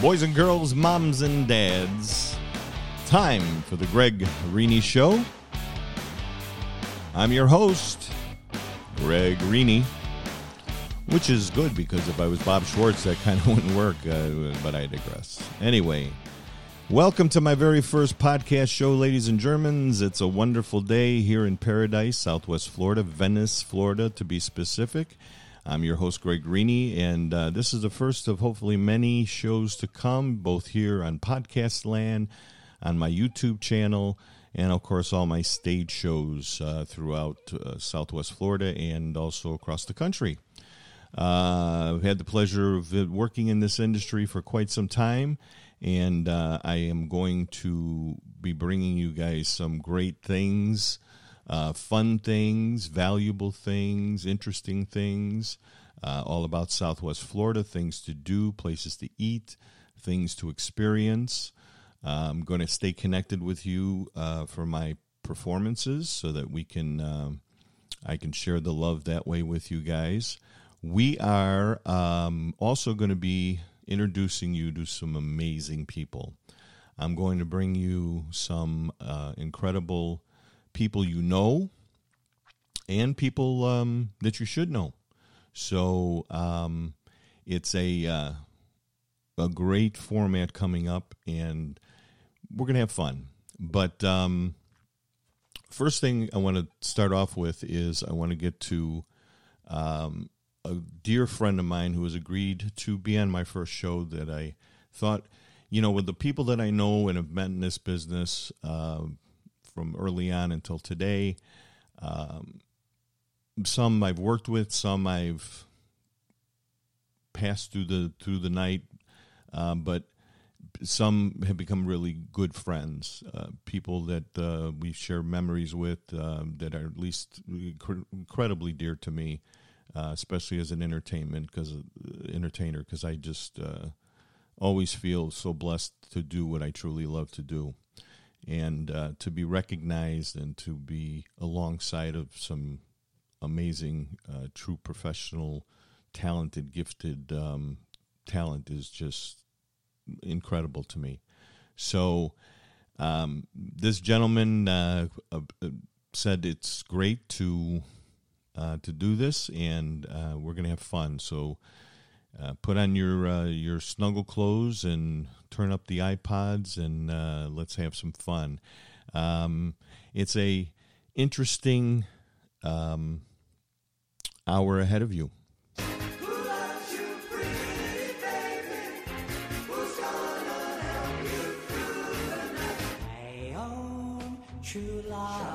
boys and girls, moms and dads. Time for the Greg Rini Show. I'm your host, Greg Rini, which is good because if I was Bob Schwartz, that kind of wouldn't work, uh, but I digress. Anyway, welcome to my very first podcast show, ladies and Germans. It's a wonderful day here in Paradise, Southwest Florida, Venice, Florida, to be specific. I'm your host, Greg Rini, and uh, this is the first of hopefully many shows to come, both here on Podcast Land, on my YouTube channel, and of course, all my stage shows uh, throughout uh, Southwest Florida and also across the country. Uh, I've had the pleasure of working in this industry for quite some time, and uh, I am going to be bringing you guys some great things uh, fun things, valuable things, interesting things, uh, all about Southwest Florida, things to do, places to eat, things to experience. Uh, I'm going to stay connected with you uh, for my performances so that we can um, I can share the love that way with you guys. We are um, also going to be introducing you to some amazing people. I'm going to bring you some uh, incredible people you know and people um, that you should know. So um, it's a uh, a great format coming up, and we're gonna have fun. But um, first thing I want to start off with is I want to get to um, a dear friend of mine who has agreed to be on my first show that I thought, you know, with the people that I know and have met in this business, uh, from early on until today. Um, some I've worked with, some I've passed through the through the night, uh, but some have become really good friends, uh, people that uh, we share memories with um, that are at least incredibly dear to me, uh, especially as an entertainment because uh, entertainer because I just uh, always feel so blessed to do what I truly love to do and uh, to be recognized and to be alongside of some amazing, uh, true professional, talented, gifted um, talent is just incredible to me. So, um, this gentleman uh, uh said it's great to uh, to do this, and uh, we're going to have fun. So, put on your your snuggle clothes and turn up the iPods and uh, let's have some fun. Um, it's a interesting um, hour ahead of you. True love.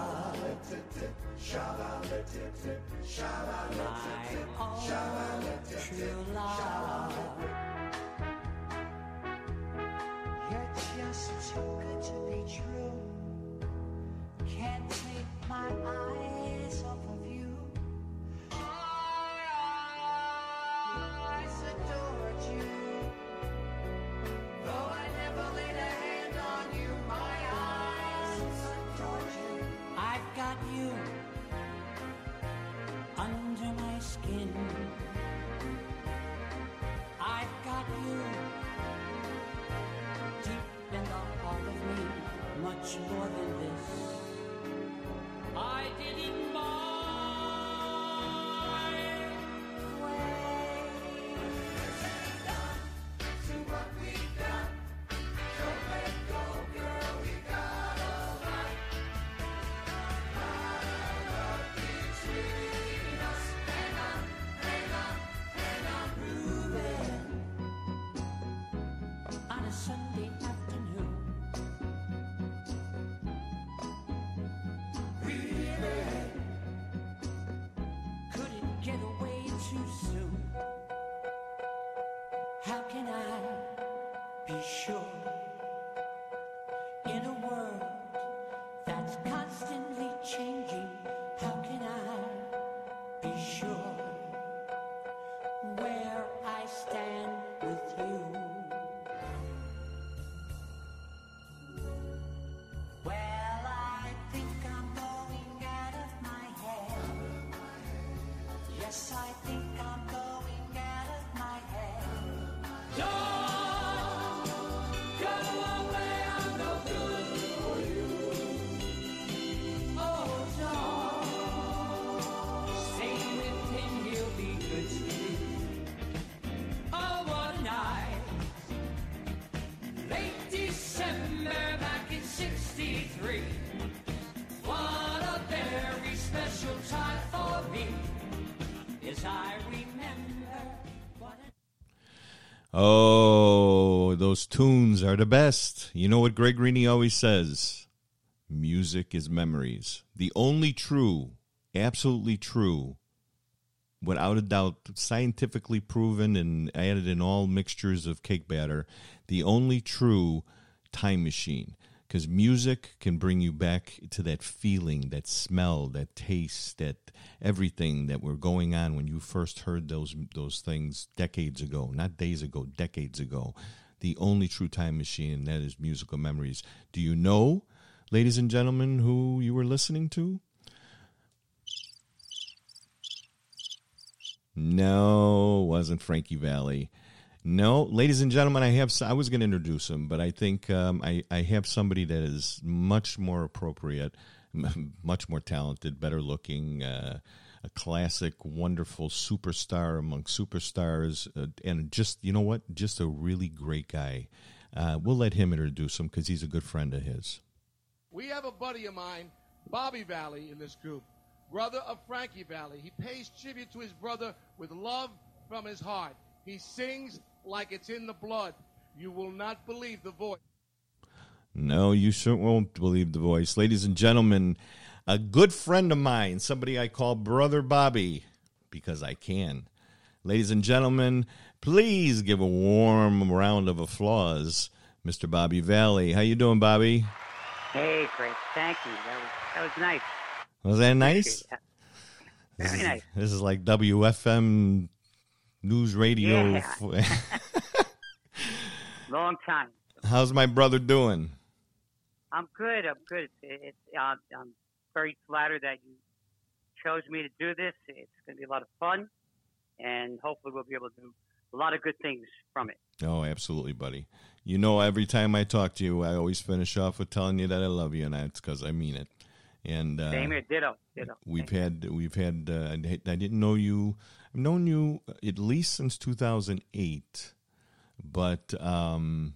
Much more than are the best. You know what Greg Rini always says? Music is memories. The only true, absolutely true, without a doubt, scientifically proven and added in all mixtures of cake batter, the only true time machine because music can bring you back to that feeling, that smell, that taste, that everything that were going on when you first heard those those things decades ago, not days ago, decades ago. The only true time machine and that is musical memories. Do you know, ladies and gentlemen, who you were listening to? No, wasn't Frankie Valli. No, ladies and gentlemen, I have. I was going to introduce him, but I think um, I I have somebody that is much more appropriate, much more talented, better looking, uh, a classic, wonderful superstar among superstars, uh, and just you know what, just a really great guy. Uh, we'll let him introduce him because he's a good friend of his. We have a buddy of mine, Bobby Valli, in this group, brother of Frankie Valli. He pays tribute to his brother with love from his heart. He sings like it's in the blood. You will not believe the voice. No, you sure won't believe the voice. Ladies and gentlemen, a good friend of mine, somebody I call Brother Bobby, because I can. Ladies and gentlemen, please give a warm round of applause, Mr. Bobby Valli. How you doing, Bobby? Hey, great. Thank you. That was that was nice. Was that nice? Very this nice. Is, this is like WFM news radio. Yeah. Long time. How's my brother doing? I'm good. I'm good. It, it, uh, I'm very flattered that you chose me to do this. It's going to be a lot of fun, and hopefully we'll be able to do a lot of good things from it. Oh, absolutely, buddy. You know, every time I talk to you, I always finish off with telling you that I love you, and that's because I mean it. And uh, Same here. Ditto. Ditto. we've had we've had uh, I I didn't know you. I've known you at least since 2008, but um,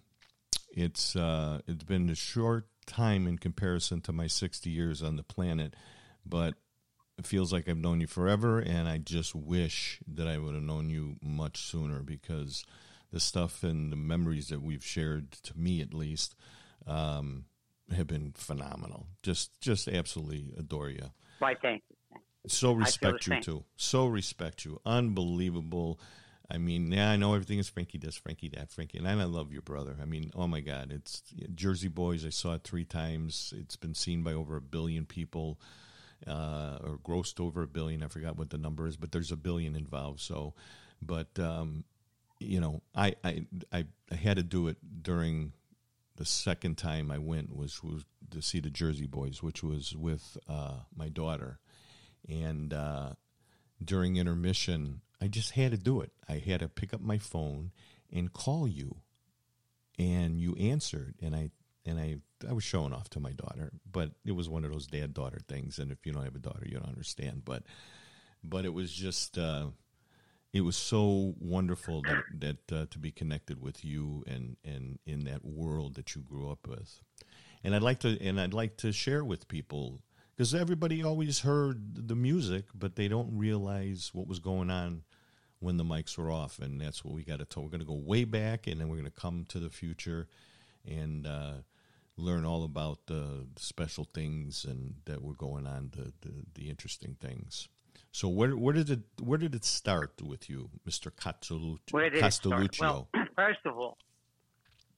it's uh, it's been a short time in comparison to my 60 years on the planet, but it feels like I've known you forever, and I just wish that I would have known you much sooner because the stuff and the memories that we've shared, to me at least, um, have been phenomenal. Just just absolutely adore you. Right. Thank you. So respect you same. too. So respect you. Unbelievable. I mean, yeah, I know everything is Frankie this, Frankie that, Frankie, and I love your brother. I mean, oh my God, it's Jersey Boys. I saw it three times. It's been seen by over a billion people, uh, or grossed over a billion. I forgot what the number is, but there's a billion involved. So, but um, you know, I, I I I had to do it during the second time I went was was to see the Jersey Boys, which was with uh, my daughter, and uh, during intermission, I just had to do it. I had to pick up my phone and call you, and you answered, and I and I I was showing off to my daughter, but it was one of those dad daughter things, and if you don't have a daughter, you don't understand. But but it was just. Uh, it was so wonderful that, that uh, to be connected with you and, and in that world that you grew up with. And I'd like to and I'd like to share with people because everybody always heard the music, but they don't realize what was going on when the mics were off, and that's what we got to tell. We're going to go way back, and then we're going to come to the future and uh, learn all about the special things and that were going on, the the, the interesting things. So where where did it where did it start with you, Mister Castelluccio? Where did it start? Well, first of all,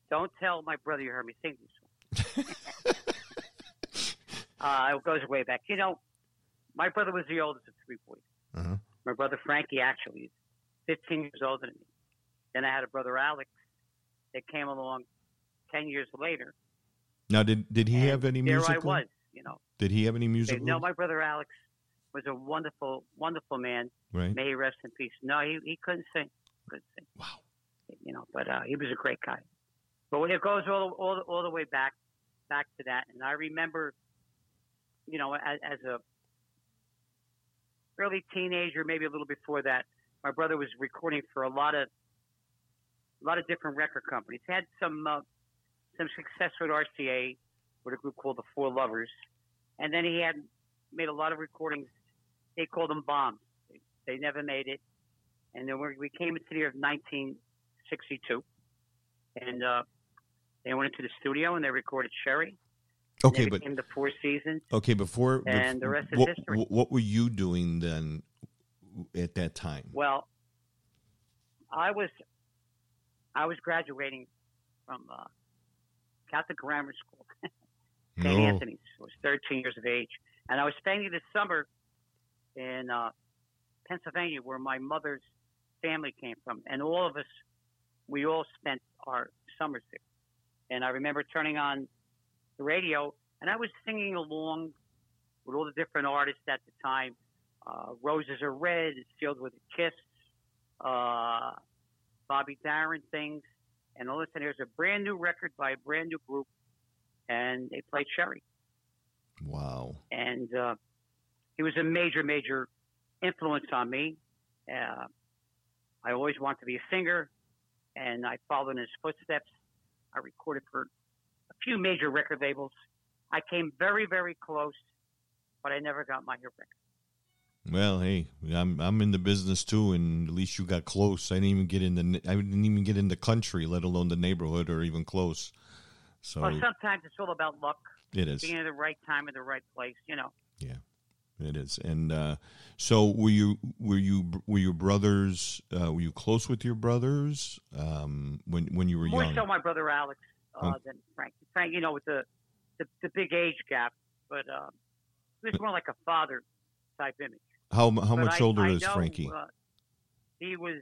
don't tell my brother you heard me sing this uh, it goes way back. You know, my brother was the oldest of three boys. Uh-huh. My brother Frankie actually is 15 years older than me. Then I had a brother Alex that came along 10 years later. Now, did did he and have any there musical? I was, you know. Did he have any musical? no, my brother Alex was a wonderful, wonderful man. right. May he rest in peace. No, he, he couldn't sing. Couldn't sing. Wow. You know, but uh, he was a great guy. But when it goes all, all, all the way back, back to that, and I remember, you know, as, as a early teenager, maybe a little before that, my brother was recording for a lot of, a lot of different record companies. Had some, uh, some success with RCA, with a group called the Four Lovers, and then he had made a lot of recordings. They called them bombs. They, never made it. And then we we came into the year of 1962, and uh, they went into the studio and they recorded Sherry. Okay, but in the Four Seasons. okay before And bef- the rest is what, history. What were you doing then at that time? Well, I was I was graduating from uh, Catholic Grammar School, St. No. Anthony's. I was 13 years of age, and I was spending the summer in uh, Pennsylvania, where my mother's family came from, and all of us, we all spent our summers there. And I remember turning on the radio, and I was singing along with all the different artists at the time. Uh, Roses are red, filled with a kiss, uh, Bobby Darin things, and all of a sudden there's a brand new record by a brand new group, and they played Sherry, Wow. and uh, he was a major, major influence on me. Uh, I always wanted to be a singer, and I followed in his footsteps. I recorded for a few major record labels. I came very, very close, but I never got my record. Well, hey, I'm I'm in the business too, and at least you got close. I didn't even get in the I didn't even get in the country, let alone the neighborhood or even close. So Well, sometimes it's all about luck, it is. being at the right time in the right place. You know, Yeah, It is. And uh, so, were you were you were your brothers? Uh, were you close with your brothers um, when when you were young, more so my brother Alex uh, Oh. than Frank. Frank, you know, with the the, the big age gap, but um, he was more like a father type image. How how But much I- older I is know, Frankie? Uh, he was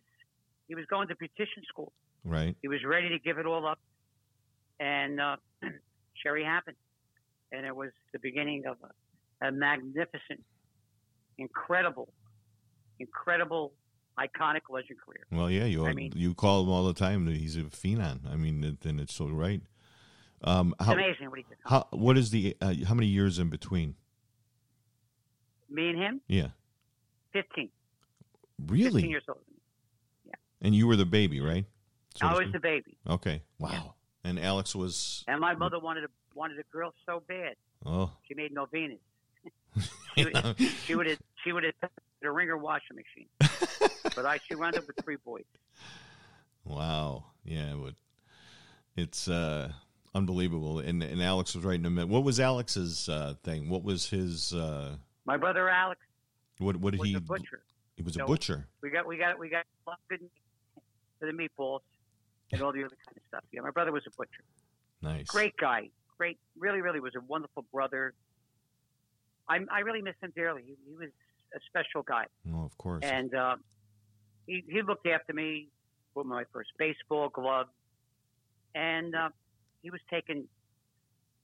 he was going to petition school. right. He was ready to give it all up, and uh, Sherry happened, and it was the beginning of a, a magnificent, incredible, incredible, iconic legend career. Well, yeah, you I mean- you call him all the time. He's a phenom. I mean, and it's so right. Um, It's how amazing what he did. how what is the uh, how many years in between? Me and him, Yeah, 15, Really? 15 really. years old. Yeah. And you were the baby, right? So I was the baby, okay. Wow. And Alex was and my mother wanted a wanted a girl so bad. oh. She made novenas. She she would have she would have a ringer washing machine, but I she wound up with three boys. Wow. Yeah, it would. It's uh, unbelievable. And and Alex was right in the middle. What was Alex's uh, thing? What was his? Uh, My brother Alex what what did was he? a butcher. He was a butcher. We got we got we got a lot of good meat for the meatballs and all the other kind of stuff. Yeah, my brother was a butcher. Nice. Great guy. Great. Really, really was a wonderful brother. I I really miss him dearly. He, he was a special guy, Oh, of course. and uh, he he looked after me. Put my first baseball glove, and uh, he was taken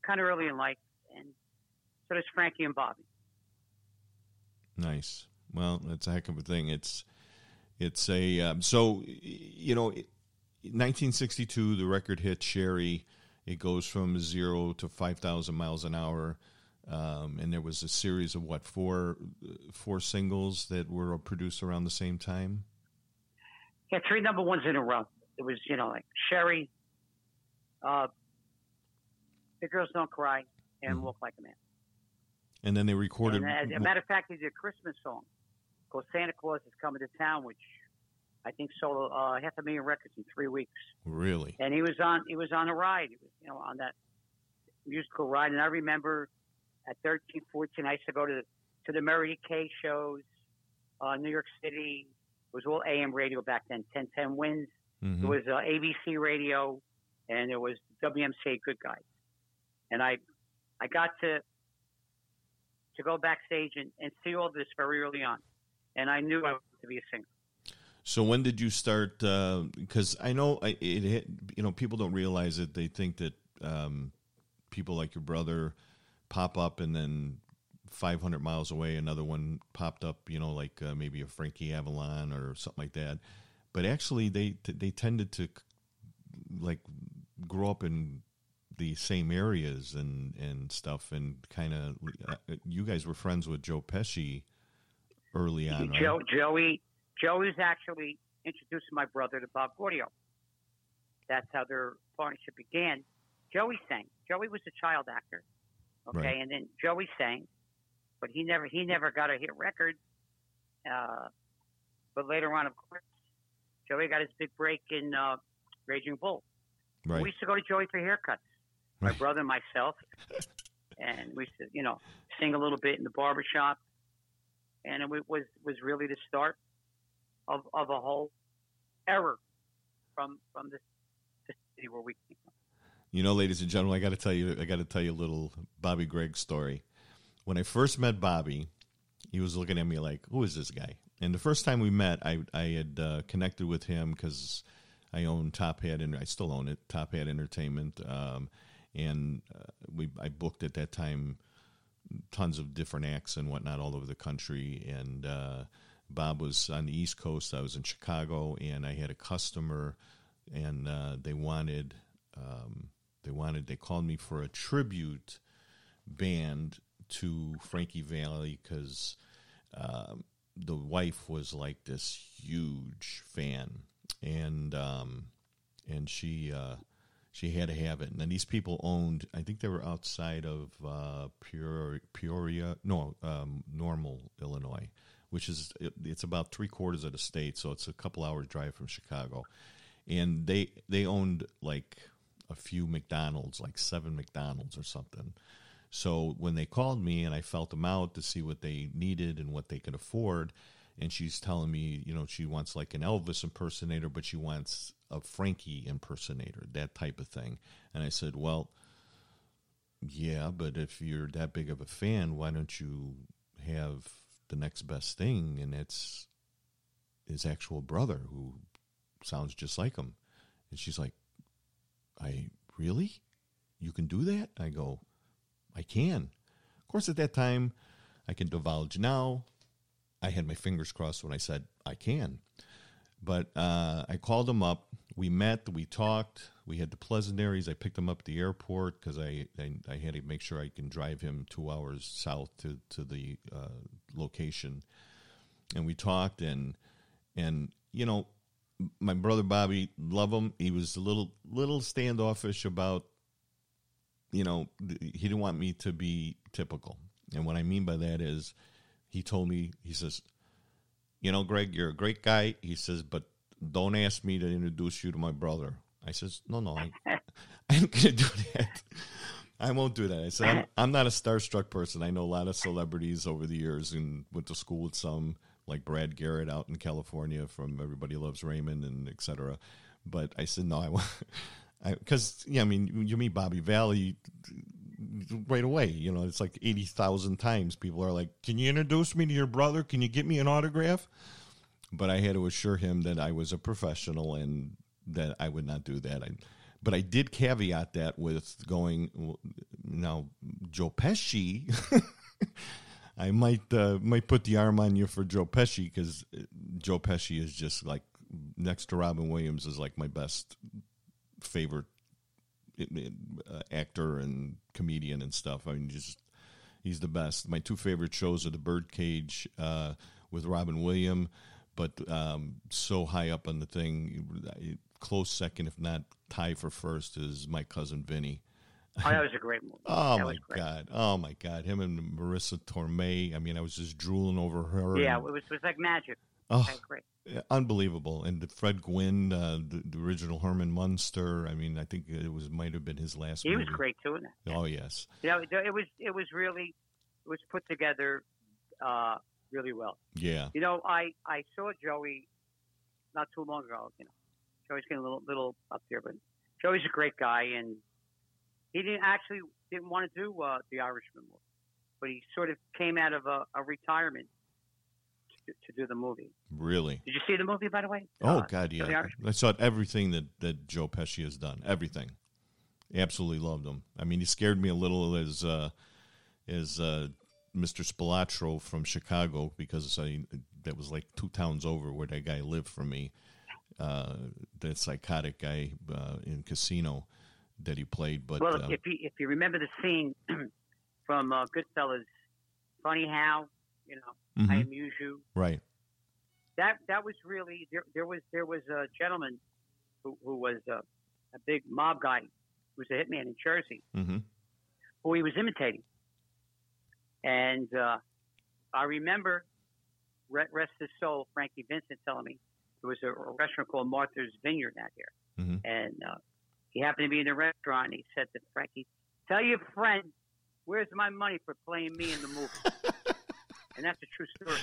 kind of early in life, and so does Frankie and Bobby. Nice. Well, that's a heck of a thing. It's it's a um, so you know, 1962, the record hit Sherry. It goes from zero to five thousand miles an hour, um, and there was a series of what four four singles that were produced around the same time. Yeah, three number ones in a row. It was, you know, like Sherry, uh, The Girls Don't Cry, and Mhm. Walk Like a Man. And then they recorded. And as a matter of fact, he did a Christmas song called Santa Claus is Coming to Town, which I think sold uh, half a million records in three weeks. really? And he was on he was on a ride. He was, you know, on that musical ride. And I remember at 13, 14, I used to go to to the Mary Kay shows, uh, New York City. It was all AM radio back then, 1010 Wins. Mhm. There was uh, ABC radio, and it was WMCA Good Guys. And I, I got to to go backstage and, and see all this very early on, and I knew I wanted to be a singer. So when did you start? Because I know it hit. You know, people don't realize it. They think that um, people like your brother pop up, and then 500 miles away, another one popped up. You know, like uh, maybe a Frankie Avalon or something like that. But actually, they they tended to like grow up in the same areas and and stuff, and kind of. Uh, you guys were friends with Joe Pesci early on, right? Joe, Joey, Joey was actually introducing my brother to Bob Gaudio. That's how their partnership began. Joey sang. Joey was a child actor, okay, Right. and then Joey sang, but he never he never got a hit record. Uh, but later on, of course, Joey got his big break in uh, Raging Bull. Right. We used to go to Joey for haircuts. My brother and myself, and we used to, you know, sing a little bit in the barber shop, and it was was really the start of of a whole era from from this, this city where we came from. You know, ladies and gentlemen, I got to tell you, I got to tell you a little Bobby Gregg story. When I first met Bobby, he was looking at me like, "Who is this guy?" And the first time we met, I I had uh, connected with him because I own Top Hat and I still own it, Top Hat Entertainment, um, and uh, we I booked at that time tons of different acts and whatnot all over the country. And uh, Bob was on the East Coast. I was in Chicago, and I had a customer, and uh, they wanted um, they wanted they called me for a tribute band to Frankie Valli because um, the wife was like this huge fan, and um, and she uh, she had to have it. And then these people owned, I think they were outside of uh, Peoria, Peoria, no, um, Normal, Illinois, which is it, it's about three quarters of the state, so it's a couple hours drive from Chicago. And they they owned like a few McDonald's, like seven McDonald's or something. So when they called me and I felt them out to see what they needed and what they could afford, and she's telling me, you know, she wants like an Elvis impersonator, but she wants a Frankie impersonator, that type of thing. And I said, well, yeah, but if you're that big of a fan, why don't you have the next best thing? And it's his actual brother who sounds just like him. And she's like, I really? You can do that? I go, I can. Of course, at that time, I can divulge now. I had my fingers crossed when I said I can. But uh, I called him up. We met. We talked. We had the pleasantries. I picked him up at the airport because I, I I had to make sure I can drive him two hours south to to the uh, location. And we talked and and you know my brother Bobby, love him. He was a little little standoffish about you know, he didn't want me to be typical. And what I mean by that is he told me, he says, you know, Greg, you're a great guy. He says, but don't ask me to introduce you to my brother. I says, no, no, I, I'm going to do that. I won't do that. I said, I'm, I'm not a starstruck person. I know a lot of celebrities over the years and went to school with some, like Brad Garrett out in California from Everybody Loves Raymond and etc. But I said, no, I want, because, yeah, I mean, you meet Bobby Valli right away. You know, it's like 80,000 times people are like, can you introduce me to your brother? Can you get me an autograph? But I had to assure him that I was a professional and that I would not do that. I, but I did caveat that with going now Joe Pesci. I might uh, might put the arm on you for Joe Pesci because Joe Pesci is just like next to Robin Williams is like my best favorite uh, actor and comedian and stuff. I mean, just he's the best. My two favorite shows are The Birdcage uh, with Robin Williams, but um, so high up on the thing, close second, if not tie for first, is My Cousin Vinny. Oh, that was a great movie. Oh That my god! Oh my god! Him and Marisa Tomei. I mean, I was just drooling over her. Yeah, it was, it was like magic. Oh, great. unbelievable. And Fred Gwynne, uh, the, the original Herman Munster. I mean, I think it was might have been his last. He was movie. great too in that. Oh yes, You know, it, it was it was really it was put together uh, really well. yeah, You know, I I saw Joey not too long ago. You know, Joey's getting a little little up there, but Joey's a great guy, and he didn't actually didn't want to do uh, the Irishman movie, but he sort of came out of a, a retirement to, to do the movie. really. Did you see the movie, by the way? Oh Uh, God, yeah. I saw everything that that Joe Pesci has done. Everything. Absolutely loved him. I mean, he scared me a little as uh, as uh, Mr. Spilotro from Chicago because I, that was like two towns over where that guy lived for me. Uh, that psychotic guy uh, in Casino that he played, but Well, uh, if you if you remember the scene from uh, Goodfellas, funny how you know I mhm, amuse you. right, That that was really there. There was there was a gentleman who, who was a, a big mob guy, who was a hitman in Jersey, hmm who he was imitating. And uh, I remember re- rest his soul, Frankie Vincent, telling me there was a, restaurant called Martha's Vineyard out here, Mhm. and uh, he happened to be in the restaurant. and He said to Frankie, "Tell your friend, where's my money for playing me in the movie?" and that's a true story.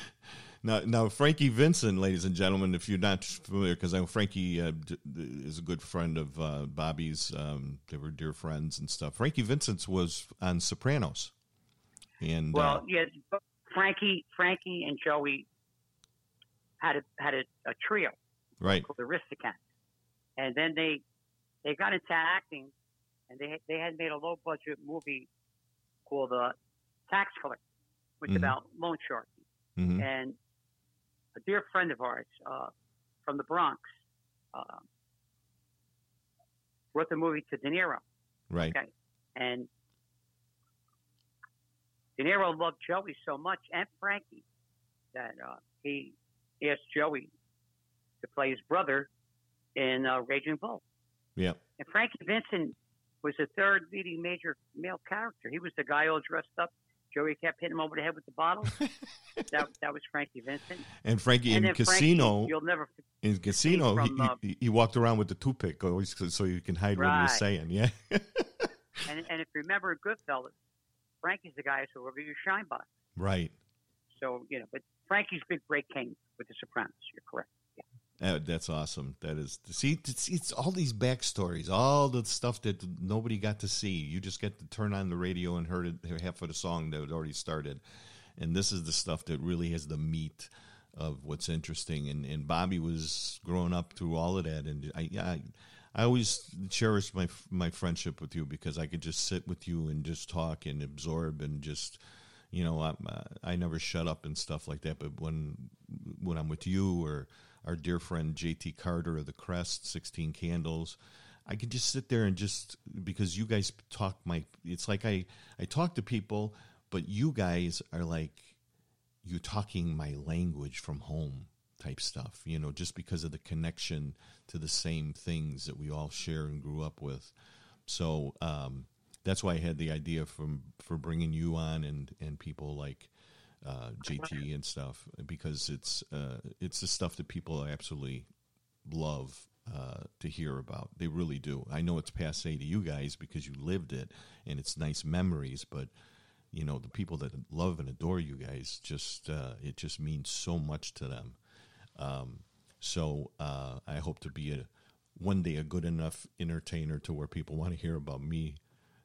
Now, now Frankie Vincent, ladies and gentlemen, if you're not familiar, because I know Frankie uh, d- is a good friend of uh, Bobby's. Um, they were dear friends and stuff. Frankie Vincent was on Sopranos, and Well, uh, yeah, Frankie, Frankie, and Joey had a had a, a trio right, called the Aristocats, and then they they got into acting, and they they had made a low budget movie called The Tax Collector, which Mhm. about loan sharking. hmm And a dear friend of ours uh, from the Bronx uh, brought the movie to De Niro, right, Okay. and De Niro loved Joey so much and Frankie that uh, he asked Joey to play his brother in uh, Raging Bull. yeah, And Frankie Vincent was the third leading major male character. He was the guy all dressed up. Joey kept hitting him over the head with the bottle. that that was Frankie Vincent. and Frankie and in then Frankie, Casino, you'll never. in Casino, from, he, uh, he, he walked around with the toothpick always so you can hide what he was saying. Yeah, And and if you remember Goodfellas, Frankie's the guy who over your shine box. right. So you know, but Frankie's big break came with The Sopranos. You're correct. Uh, that's awesome. That is see, it's, it's all these backstories, all the stuff that nobody got to see. You just get to turn on the radio and heard it, half of the song that had already started, and this is the stuff that really has the meat of what's interesting. And, and Bobby was growing up through all of that, and I, I I always cherished my my friendship with you because I could just sit with you and just talk and absorb and just you know I, I never shut up and stuff like that. But when when I'm with you or our dear friend JT Carter of the Crest, Sixteen Candles, I could just sit there and just because you guys talk my. It's like I I talk to people, but you guys are like you talking my language from home type stuff. You know, just because of the connection to the same things that we all share and grew up with. So um, that's why I had the idea from for bringing you on and and people like uh, JT and stuff because it's uh, it's the stuff that people absolutely love uh, to hear about. They really do. I know it's passe to you guys because you lived it and it's nice memories, but you know the people that love and adore you guys just uh, it just means so much to them. Um, so uh, I hope to be a one day a good enough entertainer to where people want to hear about me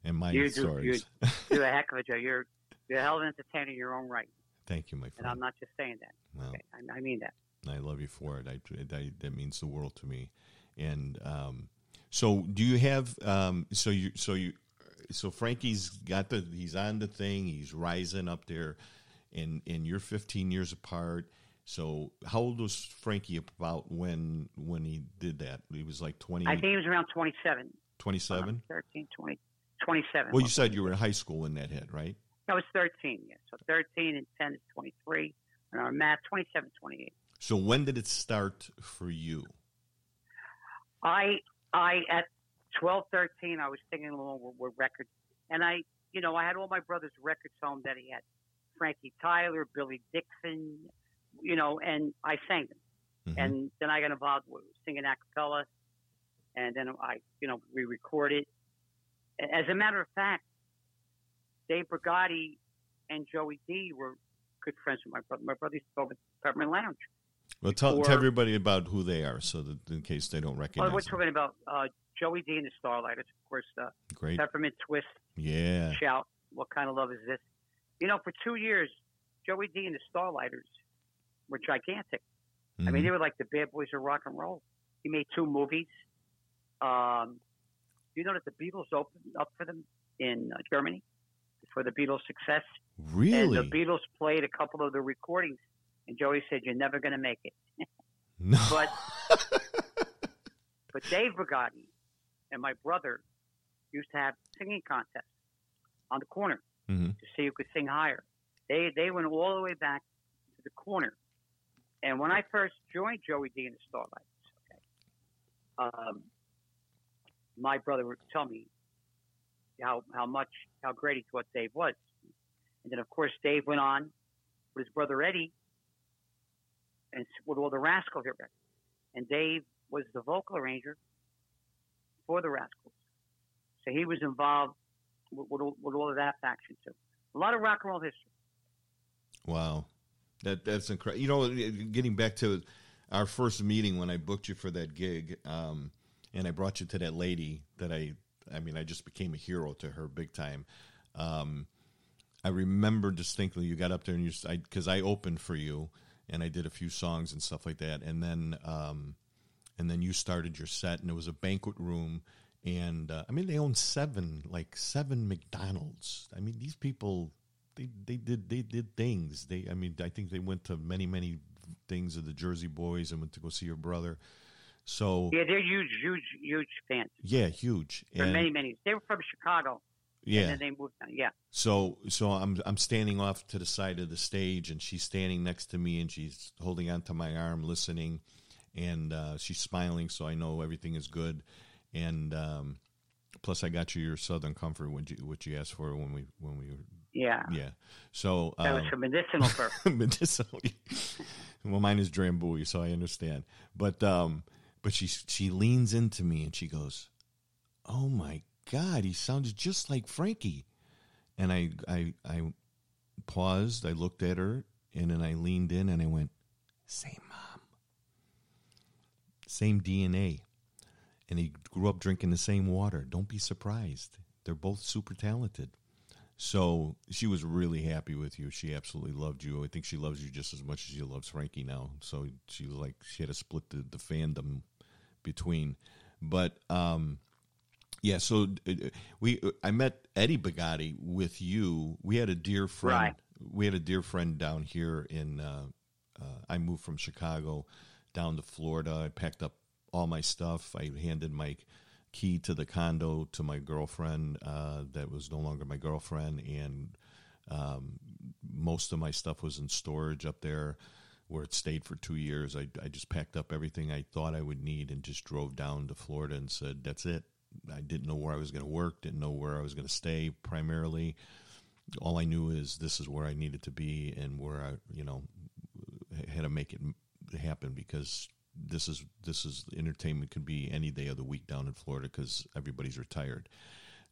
and my You do, stories. You're a heck of a Joe. You're you're a hell of an entertainer in your own right, Thank you, my friend. and. I'm not just saying that. Well, Okay, I, I mean that. I love you for it. I, I, that means the world to me. And um, so, do you have? Um, so you, so you, so Frankie's got the. He's on the thing. He's rising up there, and and you're 15 years apart. So, how old was Frankie about when when he did that? He was like 20, I think he was around 27. 27? 13, 20, 27. Well, you said you were in high school when that hit, right? I was 13, yeah. So 13 and 10 is 23. And our math, 27, 28. So, when did it start for you? I, I, at 12, 13, I was singing along with, with records. And I, you know, I had all my brother's records home that he had Frankie Tyler, Billy Dixon, you know, and I sang them. Mhm. And then I got involved with singing a cappella. And then I, you know, we recorded. As a matter of fact, Dave Brigati and Joey Dee were good friends with my brother. My brother used to go with Peppermint Lounge. Well, tell, tell everybody about who they are, so that in case they don't Oh, recognize. we're them. talking about uh, Joey Dee and the Starliters, of course. Uh, Great. Peppermint Twist, Yeah. Shout, What Kind of Love Is This? You know, for two years, Joey Dee and the Starliters were gigantic. I mean, Mhm. they were like the bad boys of rock and roll. He made two movies. Um, you know that the Beatles opened up for them in uh, Germany for the Beatles' success, really? and the Beatles played a couple of the recordings. And Joey said, "You're never going to make it." no. But but Dave Brigati and my brother used to have singing contests on the corner Mhm. to see who could sing higher. They they went all the way back to the corner. And when I first joined Joey Dee and the Starliters, okay, um, my brother would tell me how how much how great he thought Dave was. And then of course Dave went on with his brother Eddie and with all the Rascal records. And Dave was the vocal arranger for the Rascals, so he was involved with, with, all- with all of that faction too. A lot of rock and roll history. Wow, that that's incredible. You know, getting back to our first meeting when I booked you for that gig, um, and I brought you to that lady that I, I mean, I just became a hero to her big time. Um, I remember distinctly you got up there and you, because I, opened for you, and I did a few songs and stuff like that, and then, um, and then you started your set, and it was a banquet room. And uh, I mean, they own seven, like seven McDonald's. I mean, these people, they they did they did things. They I mean I think they went to many many things of the Jersey Boys and went to go see your brother. So Yeah, they're huge, huge, huge fans yeah, huge. for And- many, many. They were from Chicago, and yeah. then they moved down. Yeah, So so I'm I'm standing off to the side of the stage and she's standing next to me and she's holding onto my arm listening and uh, she's smiling so I know everything is good and um, plus I got you your Southern Comfort which you, which you asked for when we when we were yeah. yeah so That was um, for medicinal purposes. medicinal. well, mine is Drambuie, so I understand. But um, but she she leans into me and she goes, "Oh my God, he sounds just like Frankie." And I I I paused. I looked at her, and then I leaned in and I went, "Same mom, same DNA." And he grew up drinking the same water. Don't be surprised. They're both super talented. So she was really happy with you. She absolutely loved you. I think she loves you just as much as she loves Frankie now. So she was like she had to split the, the fandom between. But um, yeah, so we I met Eddie Brigati with you. We had a dear friend. Right. We had a dear friend down here in. Uh, uh, I moved from Chicago down to Florida. I packed up all my stuff. I handed my key to the condo to my girlfriend uh, that was no longer my girlfriend, and um, most of my stuff was in storage up there where it stayed for two years. I, I just packed up everything I thought I would need and just drove down to Florida and said, That's it. I didn't know where I was going to work, didn't know where I was going to stay primarily. All I knew is this is where I needed to be and where I, you know, had to make it happen because this is this is entertainment could be any day of the week down in Florida because everybody's retired.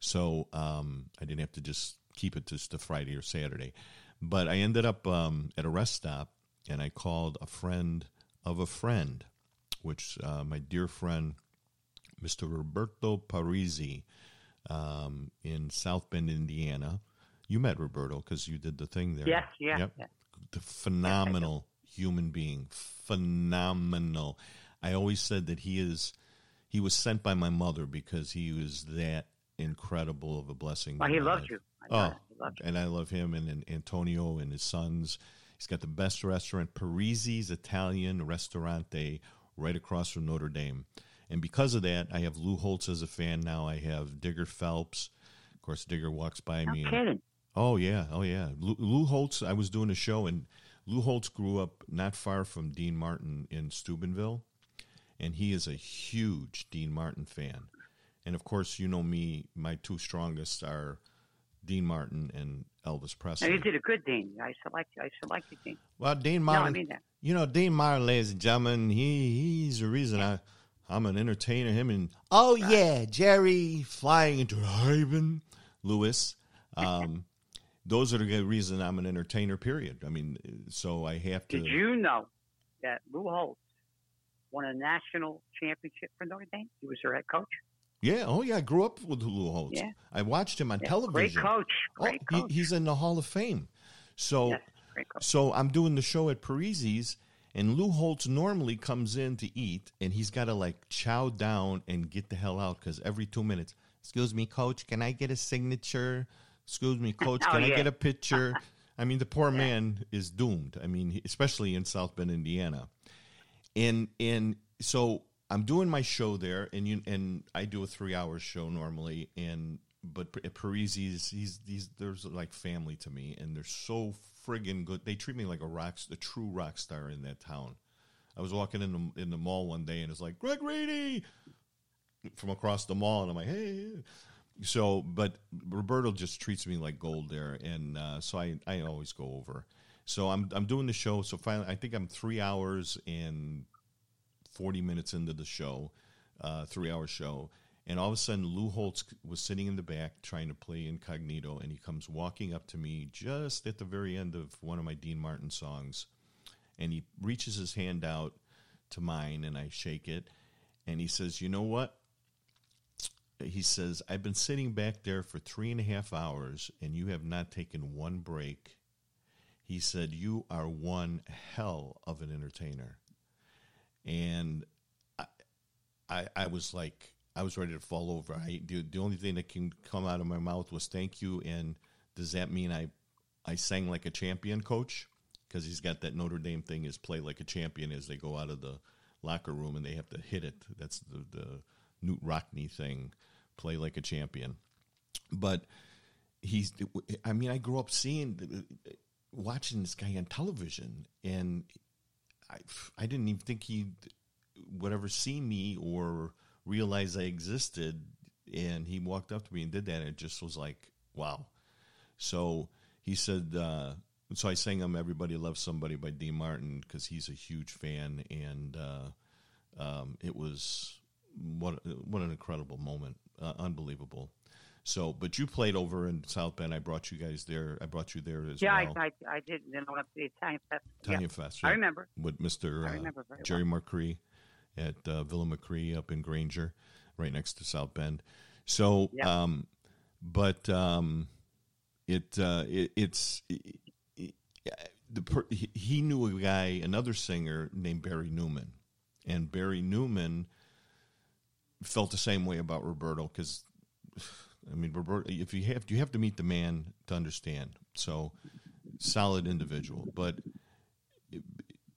So um, I didn't have to just keep it just to Friday or Saturday. But I ended up um, at a rest stop and I called a friend of a friend, which uh, my dear friend, Mr. Roberto Parisi, um, in South Bend, Indiana. You met Roberto because you did the thing there. Yes, yeah, Yep. yeah. The phenomenal human being. Phenomenal. I always said that he is he was sent by my mother because he was that incredible of a blessing. Well, he life. you. Oh, he loves you. and I love him and, and Antonio and his sons. He's got the best restaurant, Parisi's Italian Restaurante, right across from Notre Dame. And because of that, I have Lou Holtz as a fan now. I have Digger Phelps. Of course, Digger walks by No me. and- Oh yeah, oh yeah. Lou, Lou Holtz. I was doing a show, and Lou Holtz grew up not far from Dean Martin in Steubenville, and he is a huge Dean Martin fan. And of course, you know me. My two strongest are Dean Martin and Elvis Presley. And you did a good Dean. I select you. I select you, Dean. Well, Dean Martin. No, I mean that. You know, Dean Martin, ladies and gentlemen, he he's the reason I I'm an entertainer. Him and oh yeah, Jerry flying into heaven, Lewis. Um, those are the good reason I'm an entertainer. Period. I mean, so I have to. Did you know that Lou Holtz won a national championship for Notre Dame? He was their head coach. Yeah. Oh yeah. I grew up with Lou Holtz. Yeah. I watched him on Yeah, television. Great coach. Oh, Great he, coach. he's in the Hall of Fame. So yes. So I'm doing the show at Parisi's, and Lou Holtz normally comes in to eat, and he's got to like chow down and get the hell out because every two minutes, excuse me, coach, can I get a signature? Excuse me, coach, Oh, can I get a picture? I mean, the poor man is doomed. I mean, especially in South Bend, Indiana, and and so I'm doing my show there, and you and I do a three hour show normally, and but at Parisi's, he's these there's like family to me, and they're so friggin' good. They treat me like a rock, a true rock star in that town. I was walking in the in the mall one day, and it's like Greg Rini from across the mall, and I'm like, hey. So, but Roberto just treats me like gold there, and uh, so I I always go over. So I'm I'm doing the show. So finally, I think I'm three hours and forty minutes into the show, uh, three hour show, and all of a sudden Lou Holtz was sitting in the back trying to play incognito, and he comes walking up to me just at the very end of one of my Dean Martin songs, and he reaches his hand out to mine, and I shake it, and he says, "You know what?" He says, "I've been sitting back there for three and a half hours, and you have not taken one break." He said, "You are one hell of an entertainer," and I, I, I was like, I was ready to fall over. I the, the only thing that can come out of my mouth was "Thank you," and does that mean I, I sang like a champion, coach? Because he's got that Notre Dame thing is play like a champion as they go out of the locker room and they have to hit it. That's the the Knute Rockne thing, play like a champion. But he's, I mean, I grew up seeing, watching this guy on television, and I, I didn't even think he would ever see me or realize I existed. And he walked up to me and did that, and it just was like, wow. So he said, uh, so I sang him "Everybody Loves Somebody" by Dean Martin because he's a huge fan, and uh, um, it was what what an incredible moment, uh, unbelievable. So, but you played over in South Bend. I brought you guys there. I brought you there as yeah, well. I, I, I did. Went to the Italian Fest. Italian yeah. Fest. I remember. with Mister I uh, remember Jerry McCree at uh, Villa McCree up in Granger, right next to South Bend. So, Yeah. um, but um, it, uh, it it's it, it- the he, he knew a guy, another singer named Barry Newman, and Barry Newman felt the same way about Roberto because. I mean, Roberto. If you have, you have to meet the man to understand. So, solid individual. But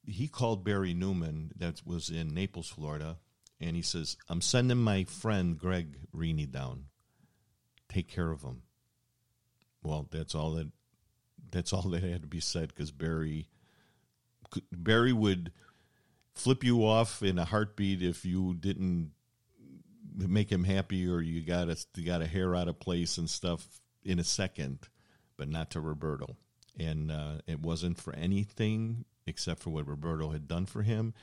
he called Barry Newman, that was in Naples, Florida, and he says, I'm sending my friend Greg Rini down. Take care of him. Well, that's all that that's all that had to be said because Barry Barry would flip you off in a heartbeat if you didn't make him happy or you got a you got a hair out of place and stuff in a second, but not to Roberto. And uh, it wasn't for anything except for what Roberto had done for him,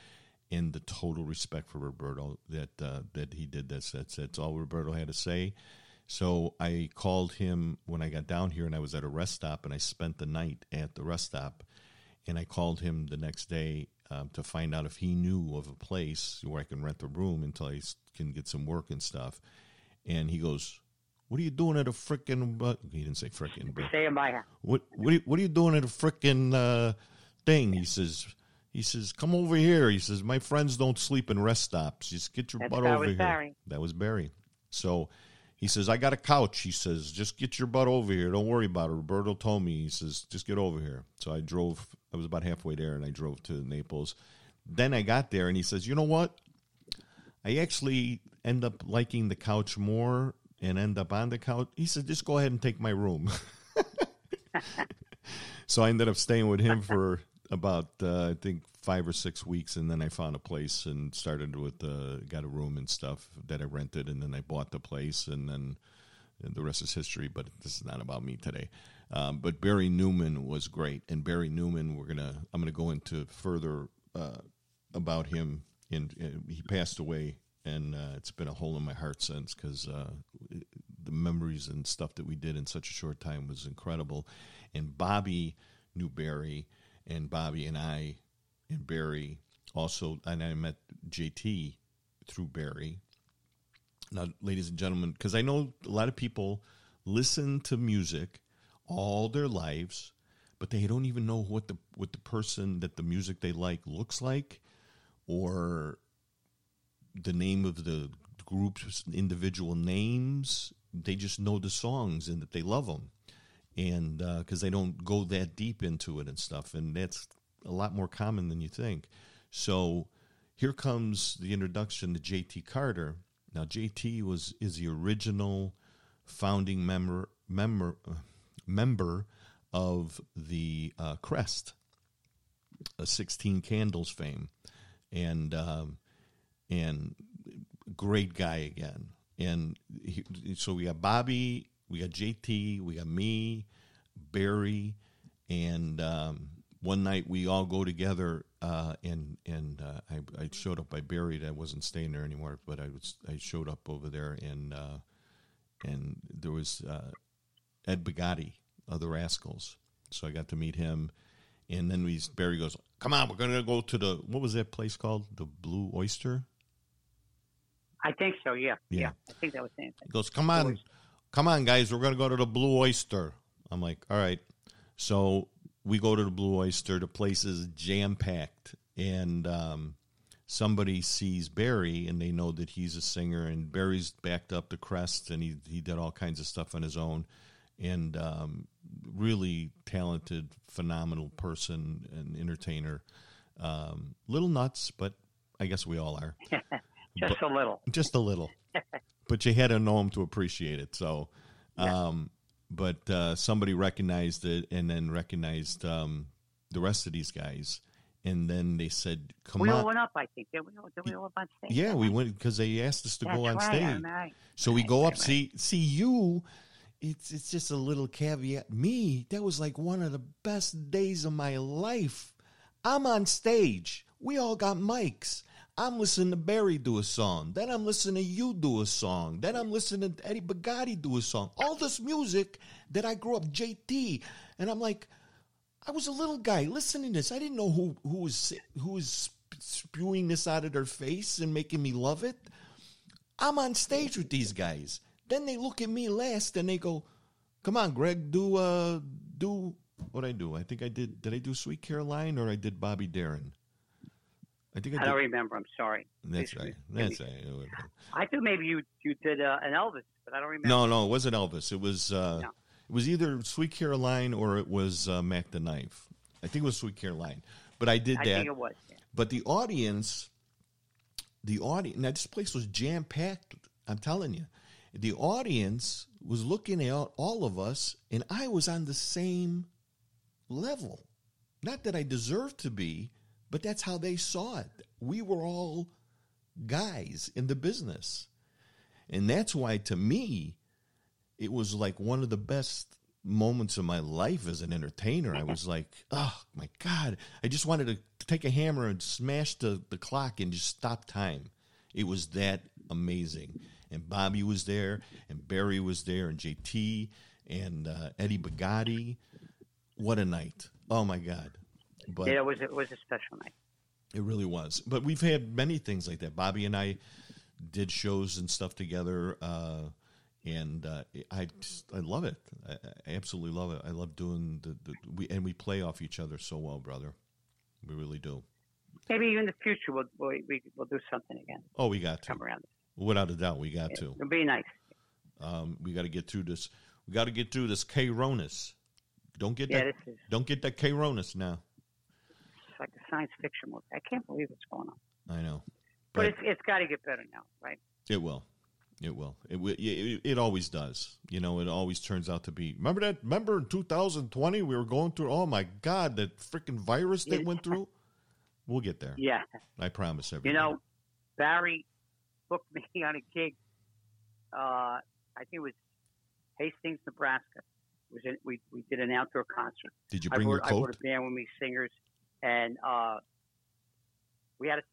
and the total respect for Roberto that uh, that he did this. That's that's all Roberto had to say. So I called him when I got down here, and I was at a rest stop, and I spent the night at the rest stop. And I called him the next day um, to find out if he knew of a place where I can rent a room until I can get some work and stuff. And he goes, "What are you doing at a frickin' But he didn't say frickin', but Stay in my house. what what are you, what are you doing at a frickin' uh, thing?" He says. He says, "Come over here." He says, "My friends don't sleep in rest stops. Just get your That's- butt that over was here." Barry. That was Barry. So he says, "I got a couch." He says, "Just get your butt over here. Don't worry about it." Roberto told me. He says, "Just get over here." So I drove. I was about halfway there, and I drove to Naples. Then I got there, and he says, "You know what? I actually end up liking the couch more." And end up on the couch. He said, "Just go ahead and take my room." so I ended up staying with him for about uh, I think five or six weeks, and then I found a place and started with uh, got a room and stuff that I rented, and then I bought the place, and then and the rest is history. But this is not about me today. Um, but Barry Newman was great, and Barry Newman, we're gonna I'm gonna go into further uh, about him. And he passed away, and uh, it's been a hole in my heart since because uh, the memories and stuff that we did in such a short time was incredible. And Bobby knew Barry, and Bobby and I and Barry also, and I met JT through Barry. Now, ladies and gentlemen, because I know a lot of people listen to music all their lives, but they don't even know what the what the person that the music they like looks like, or the name of the group's individual names. They just know the songs and that they love them, and uh, because they don't go that deep into it and stuff, and that's a lot more common than you think. So here comes the introduction to JT Carter. Now JT was is the original founding member member member of the uh, Crest, a Sixteen Candles fame, and um, and great guy again. And he, so we got Bobby, we got JT, we got me, Barry, and um, one night we all go together, uh, and and uh, I, I showed up by Barry. I wasn't staying there anymore, but I was I showed up over there, and uh, and there was uh, Ed Brigati of the Rascals, so I got to meet him. And then we Barry goes, "Come on, we're gonna go to the what was that place called? The Blue Oyster." I think so. Yeah. Yeah. Yeah. I think that was the. He goes, "Come on, come on, guys, we're gonna go to the Blue Oyster." I'm like, "All right." So we go to the Blue Oyster. The place is jam packed, and um, somebody sees Barry, and they know that he's a singer. And Barry's backed up the crest, and he he did all kinds of stuff on his own, and um, really talented, phenomenal person and entertainer. Um, little nuts, but I guess we all are Just a little. just a little. but you had to know him to appreciate it. So, um, but uh, somebody recognized it, and then recognized um, the rest of these guys, and then they said, "Come we all on." went up, I think. Did we, all- did we all up on stage? Yeah, we went because they asked us to That's go on right, stage. Right. So we go up. See, see you. It's it's just a little caveat. Me, that was like one of the best days of my life. I'm on stage. We all got mics. I'm listening to Barry do a song. Then I'm listening to you do a song. Then I'm listening to Eddie Brigati do a song. All this music that I grew up, JT, and I'm like, I was a little guy listening to this. I didn't know who who was who was spewing this out of their face and making me love it. I'm on stage with these guys. Then they look at me last and they go, "Come on, Greg, do uh do what I do. I think I did. Did I do Sweet Caroline or I did Bobby Darin? I think I, I don't remember. I'm sorry. That's right. That's me. right. I think maybe you you did uh, an Elvis, but I don't remember. No, no, it wasn't Elvis. It was uh, No. it was either Sweet Caroline or it was uh, Mac the Knife. I think it was Sweet Caroline. But I did I that. think it was. Yeah. But the audience, the audience, now this place was jam packed. I'm telling you, the audience was looking at all of us, and I was on the same level. Not that I deserved to be, but that's how they saw it. We were all guys in the business. And that's why, to me, it was like one of the best moments of my life as an entertainer. I was like, oh my God. I just wanted to take a hammer and smash the, the clock and just stop time. It was that amazing. And Bobby was there, and Barry was there, and JT, and uh, Eddie Brigati. What a night. Oh my God. But yeah, it was it was a special night. it really was. But we've had many things like that. Bobby and I did shows and stuff together, uh, and uh, I just, I love it. I, I absolutely love it. I love doing the, the we and we play off each other so well, brother. We really do. Maybe in the future we'll we'll, we, we'll do something again. Oh, we got to. Come around. Without a doubt, we got to. It'll be nice. Um, we got to get through this. We got to get through this K. Don't get Yeah, that. this Don't get that K Ronus now. Like a science fiction movie. I can't believe what's going on. I know, But but it's it's got to get better now, right? it will. It will. It, it it always does. You know, it always turns out to be. Remember that? Remember in 2020 we were going through. Oh my God, that freaking virus that Yeah. went through. We'll get there. Yeah. I promise everybody. You know, Barry booked me on a gig. Uh, I think it was Hastings, Nebraska. It was in, we we did an outdoor concert. did you I bring your brought, I brought a band with me, singers, and uh, we had to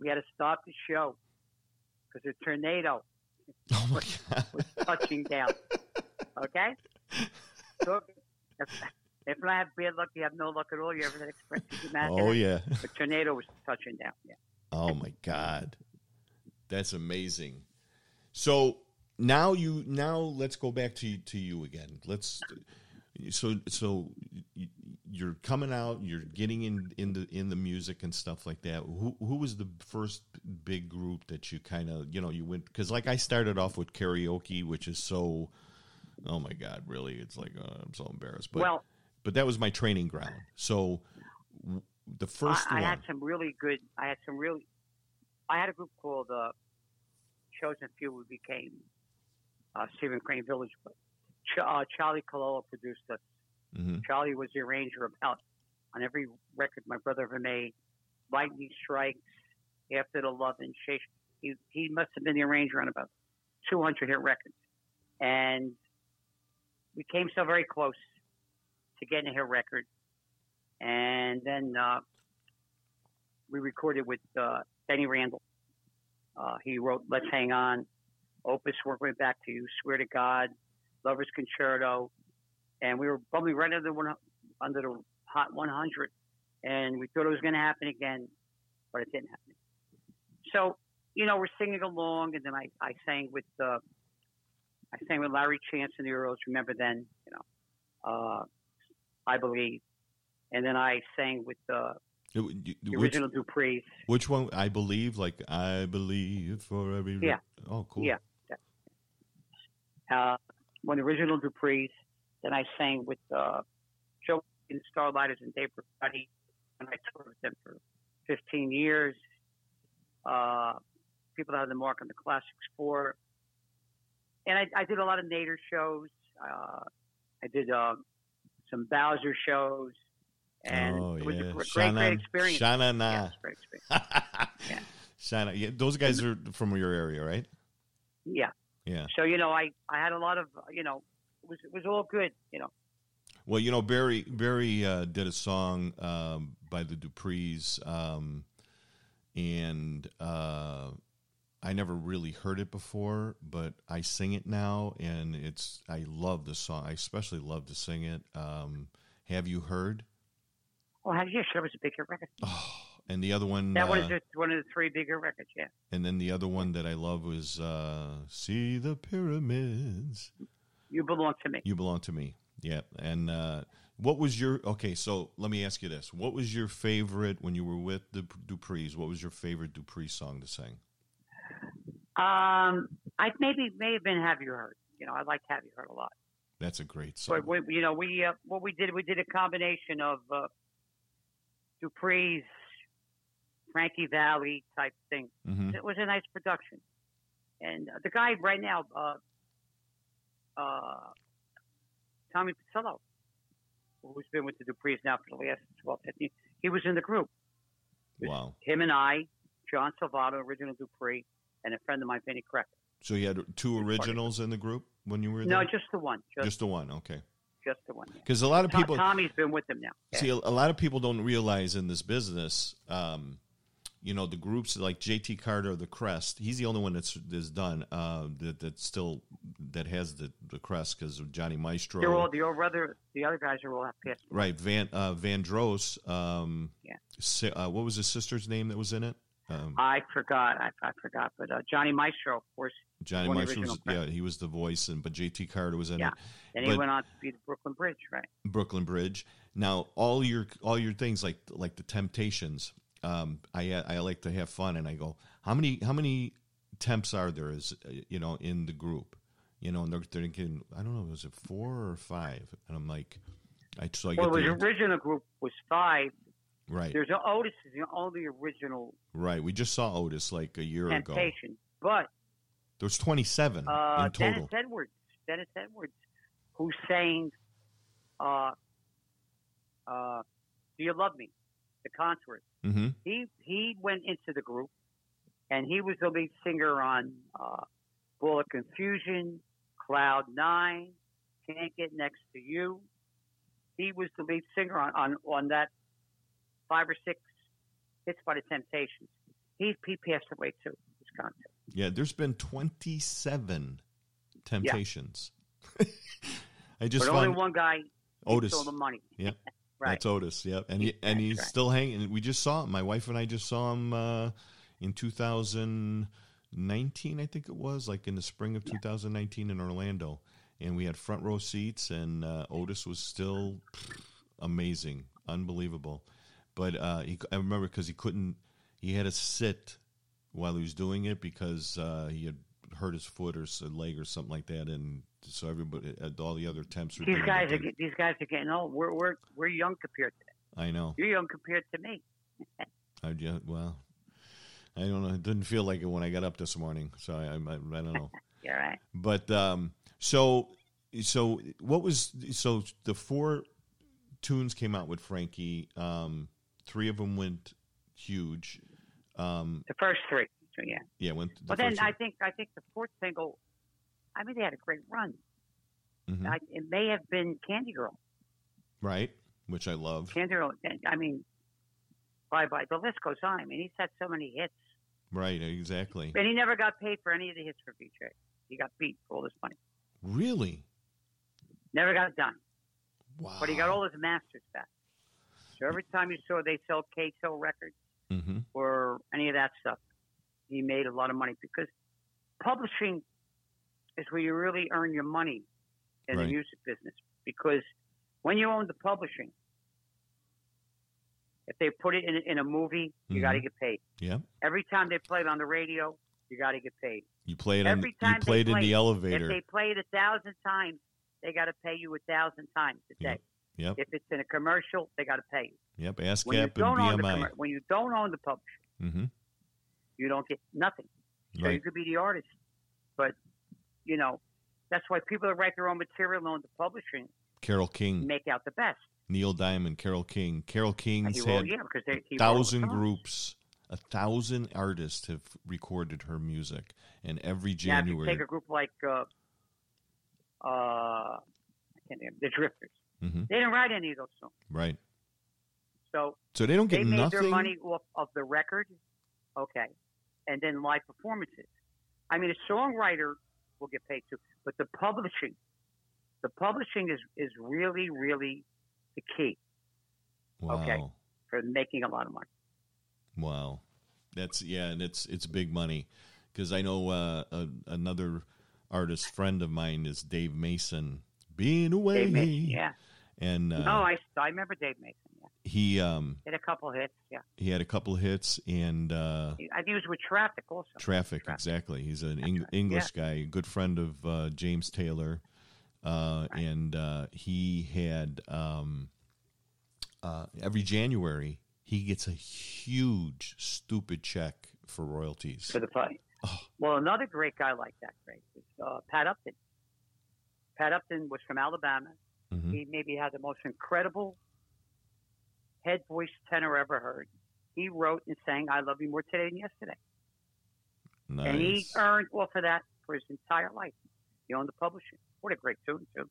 we had to stop the show because a tornado Oh my God. was touching down. Okay, so if, if I have bad luck, you have no luck at all. You ever had experience? Could you imagine Oh yeah. A tornado was touching down. Yeah. Oh my God, that's amazing. So now you now let's go back to to you again. Let's so so you're coming out, you're getting in in the in the music and stuff like that. Who who was the first big group that you kind of you know you went because like I started off with karaoke, which is so oh my God, really it's like uh, I'm so embarrassed. But well, but that was my training ground. So the first I, I had some really good. I had some really. I had a group called uh, Chosen Few. We became uh, Stephen Crane Village, but Ch- uh, Charlie Calello produced us. Mhm. Charlie was the arranger about on every record my brother ever made. Lightning Strikes, After the Love and Chase. He he must have been the arranger on about 200 hit records, and we came so very close to getting a hit record. and then uh, we recorded with uh, Denny Randell. Uh, he wrote "Let's Hang On," Opus "Work Way Back to You," "Swear to God," "Lovers Concerto," and we were probably right under the one, under the Hot 100, and we thought it was going to happen again, but it didn't happen. So, you know, we're singing along, and then I, I sang with uh, I sang with Larry Chance and the Earls. Remember then, you know, uh, I believe, and then I sang with uh, the which, original Dupree's. which one? I believe, like I believe for every. Yeah. Oh, cool. Yeah. Uh, when the original Dupree's, then I sang with uh, Joe and Starliters and Dave Brigati, and I toured with them for 15 years. Uh, people that had the mark on the Classics Four, and I, I did a lot of Nader shows. Uh, I did um, some Bowzer shows, and oh it was yeah. a great, Shana, great experience. Sha Na Na. Yes, great experience. Yeah. Shana. Yeah, those guys are from your area, right? Yeah. Yeah. So you know, I I had a lot of you know, it was it was all good. You know. Well, you know, Barry Barry uh, did a song um, by the Duprees, um, and uh, I never really heard it before, but I sing it now, and it's I love the song. I especially love to sing it. Um, have you heard? Oh, yeah, sure, it was a big hit record. Oh, and the other one, That uh, one is just one of the three bigger records. Yeah. and then the other one that I love was uh, "See the Pyramids." You belong to me. You belong to me. Yeah. And uh, what was your okay? So let me ask you this: What was your favorite when you were with the Duprees? What was your favorite Dupree song to sing? Um, I maybe may have been Have You Heard. You know, I liked Have You Heard a lot. That's a great song. But we, you know, we uh, what we did, we did a combination of uh, Dupree's, Frankie Valli type thing. hmm It was a nice production, and uh, the guy right now, uh, uh, Tommy Pizzello, who's been with the Duprees now for the last 12, 15, he was in the group. Wow. Him and I, John Salvato, original Dupree, and a friend of mine, Vinny Kreck. So you had two originals in the group when you were No, just the one. Just, Just the one. Okay. Just the one. yeah. Because a lot of people Tommy's been with them now. see a, a lot of people don't realize in this business. Um, you know the groups like JT Carter, the Crest. He's the only one that's is done uh, that that's still that has the the crest because of Johnny Maestro. They're all the other the other guys are all have passed. Right, Van uh, Van Dross. Um, Yeah. si- uh, what was his sister's name that was in it? Um, I forgot. I, I forgot. But uh, Johnny Maestro, of course, Johnny one of the Maestro. Was, yeah, he was the voice, and but J.T. Carter was in Yeah. it. and he went on to be the Brooklyn Bridge, right? Brooklyn Bridge. Now, all your all your things like like the Temptations. Um, I I like to have fun, and I go, how many how many temps are there? Is you know in the group? You know, and they're thinking, I don't know, was it four or five? And I'm like, I so I Well, get the the, original group was five. right, There's a, Otis is the only original right. We just saw Otis like a year ago. Temptation, but there's 27 uh, in total. Dennis Edwards, Dennis Edwards, who sang uh, uh, "Do You Love Me," the contours. Hmm He he went into the group, and he was the lead singer on uh, "Ball of Confusion," "Cloud Nine," "Can't Get Next to You." He was the lead singer on on, on that five or six hits by the Temptations. He he passed away too. His concept. Yeah, there's been 27 Temptations. I just but only one guy Otis. stole the money. Yeah. Right. That's Otis. Yep, and he, and he's right. still hanging. We just saw him. My wife and I just saw him uh, in 2019, I think it was, like in the spring of 2019 in Orlando, and we had front row seats, and uh, Otis was still amazing, unbelievable. But uh, he, I remember because he couldn't, he had to sit while he was doing it because uh, he had hurt his foot or leg or something like that, and so everybody, uh, all the other temps were. These guys are get- these guys are getting old. We're we're we're young compared to them. I know. You're young compared to me. I just, well, I don't know. It didn't feel like it when I got up this morning, so I, I, I don't know. Yeah, right. but um, so, so what was so the four tunes came out with Frankie. Um, three of them went huge. Um, The first three. So yeah. yeah, went. The But then first I think I think the fourth single. I mean, they had a great run. Mhm. I, it may have been Candy Girl. right. which I love. Candy Girl. I mean, bye bye. The list goes on. I mean, he's had so many hits, Right, exactly. and he never got paid for any of the hits for Vee-Jay. He got beat for all this money. Really? Never got it done, Wow. but he got all his masters back. So every time you saw they sell K-Tel records hmm or any of that stuff, he made a lot of money because publishing is where you really earn your money in Right. the music business. Because when you own the publishing, if they put it in, in a movie, you Mhm. got to get paid. Yeah. Every time they play it on the radio, you got to get paid. You played on. Every You time they played in the it, elevator. If they play it a thousand times, they got to pay you a thousand times a day. Yep. If it's in a commercial, they got to pay you. Yep. When you ASCAP don't and BMI. when you don't own the publishing, hmm you don't get nothing. So you could be the artist, but you know that's why people that write their own material own the publishing Carole King, make out the best. Neil Diamond, Carole King. Carol And King's had yeah, because they, he wrote all the thousand groups, a thousand artists have recorded her music, and every Now, January. take a group like uh, uh, I can't name the Drifters, Mhm. they didn't write any of those songs, Right. so So they don't get they made nothing. their money off of the record, okay, and then live performances. I mean, a songwriter will get paid too, but the publishing, the publishing is is really really the key Wow. okay. for making a lot of money. Wow. That's yeah, and it's it's big money because I know uh, a, another artist friend of mine is Dave Mason. Being away, Dave Mason, yeah. and uh, no, I, I remember Dave Mason. Yeah, he um had a couple hits. Yeah, he had a couple hits and uh, I think he was with Traffic also. traffic Traffic. exactly. He's an Eng-. English guy, good friend of uh, James Taylor, uh, Right. and uh, he had um, uh, every January he gets a huge stupid check for royalties. for the fight. Oh. Well, another great guy like that, great, was uh, Pat Upton. Pat Upton was from Alabama. Mhm. He maybe had the most incredible head voice tenor ever heard. He wrote and sang "I Love You More Today Than Yesterday," Nice. and he earned off of that for his entire life. He owned the publishing. What a great tune too.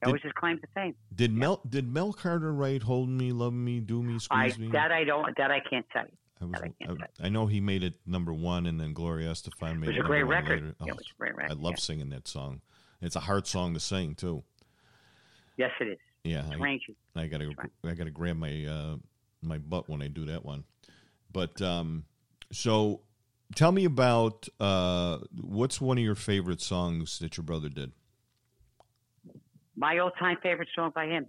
That Did- was his claim to fame. Did Mel did Mel Carter write "Hold Me, Love Me, Do Me, I Squeeze Me"? that I don't that I can't tell you. I, was, I I, I know he made it number one, and then Gloria Estefan It made was it a great number one record. later. Yeah, Oh, it was a great oh, I love yeah. singing that song. It's a hard song to sing too. Yes, it is. Yeah, I. I gotta I gotta grab my uh, my butt when I do that one. But um, so tell me about uh, what's one of your favorite songs that your brother did? My all-time favorite song by him.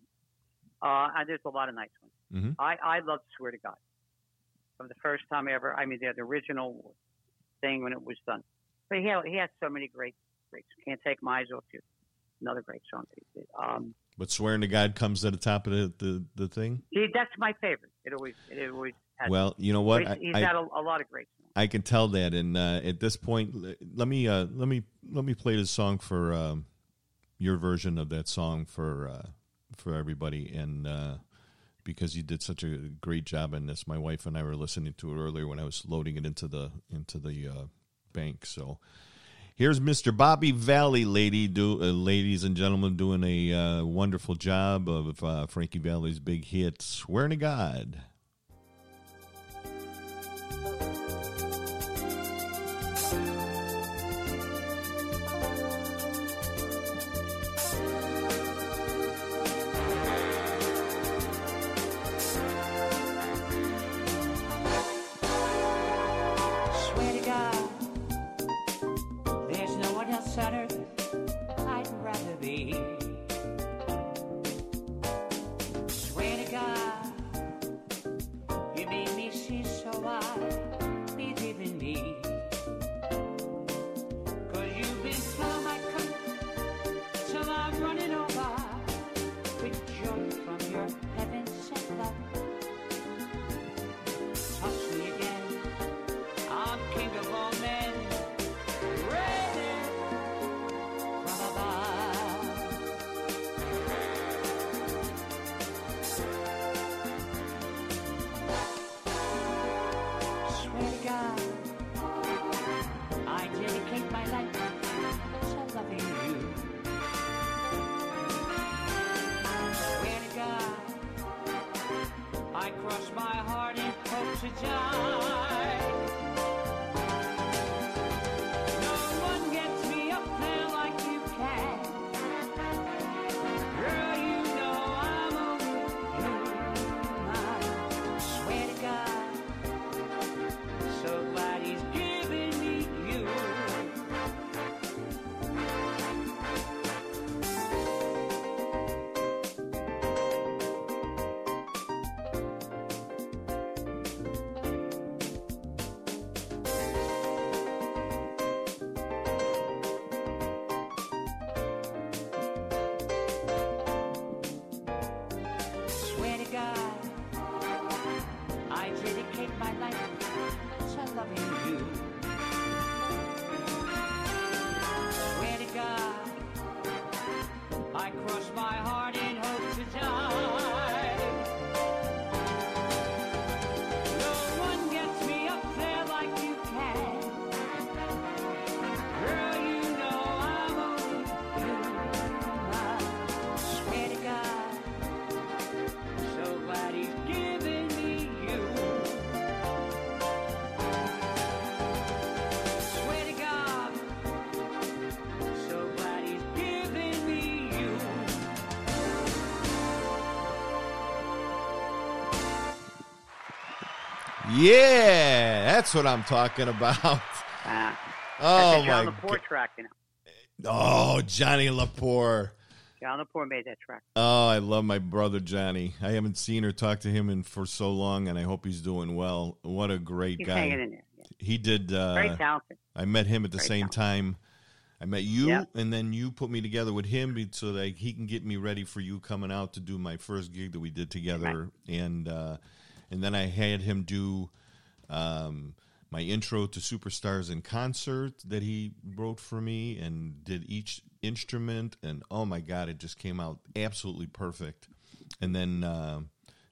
Uh, and there's a lot of nice ones. Mhm. I I love "Swear to God" from the first time ever. I mean, the, the original thing when it was done. But he had, he had so many great great. Can't take my eyes off you. Another great song that he did. Um, But swearing to God comes to the top of the the, the thing. see, that's my favorite. It always it always has. Well, you know what? he's, I, he's I- had a, a lot of great songs. I can tell that, and uh, at this point, let me uh, let me let me play this song for um, your version of that song for uh, for everybody, and uh, because you did such a great job in this, my wife and I were listening to it earlier when I was loading it into the into the uh, bank. So here's Mr. Bobby Valli, lady, do uh, ladies and gentlemen, doing a uh, wonderful job of uh, Frankie Valli's big hit, "Swearing to God." Yeah, that's what I'm talking about. Uh, Oh John my Lepore god. track, you know. Oh, Johnny Lepore. John Lepore made that track. Oh, I love my brother Johnny. I haven't seen or talked to him in for so long, and I hope he's doing well. What a great He's guy. hanging in there. Yeah. He did. Very Uh, talented. I met him at the Very same talented. time. I met you, Yeah. and then you put me together with him so that he can get me ready for you coming out to do my first gig that we did together, and uh, and then I had him do um, my intro to Superstars in concert that he wrote for me, and did each instrument, and oh my god, it just came out absolutely perfect. And then uh,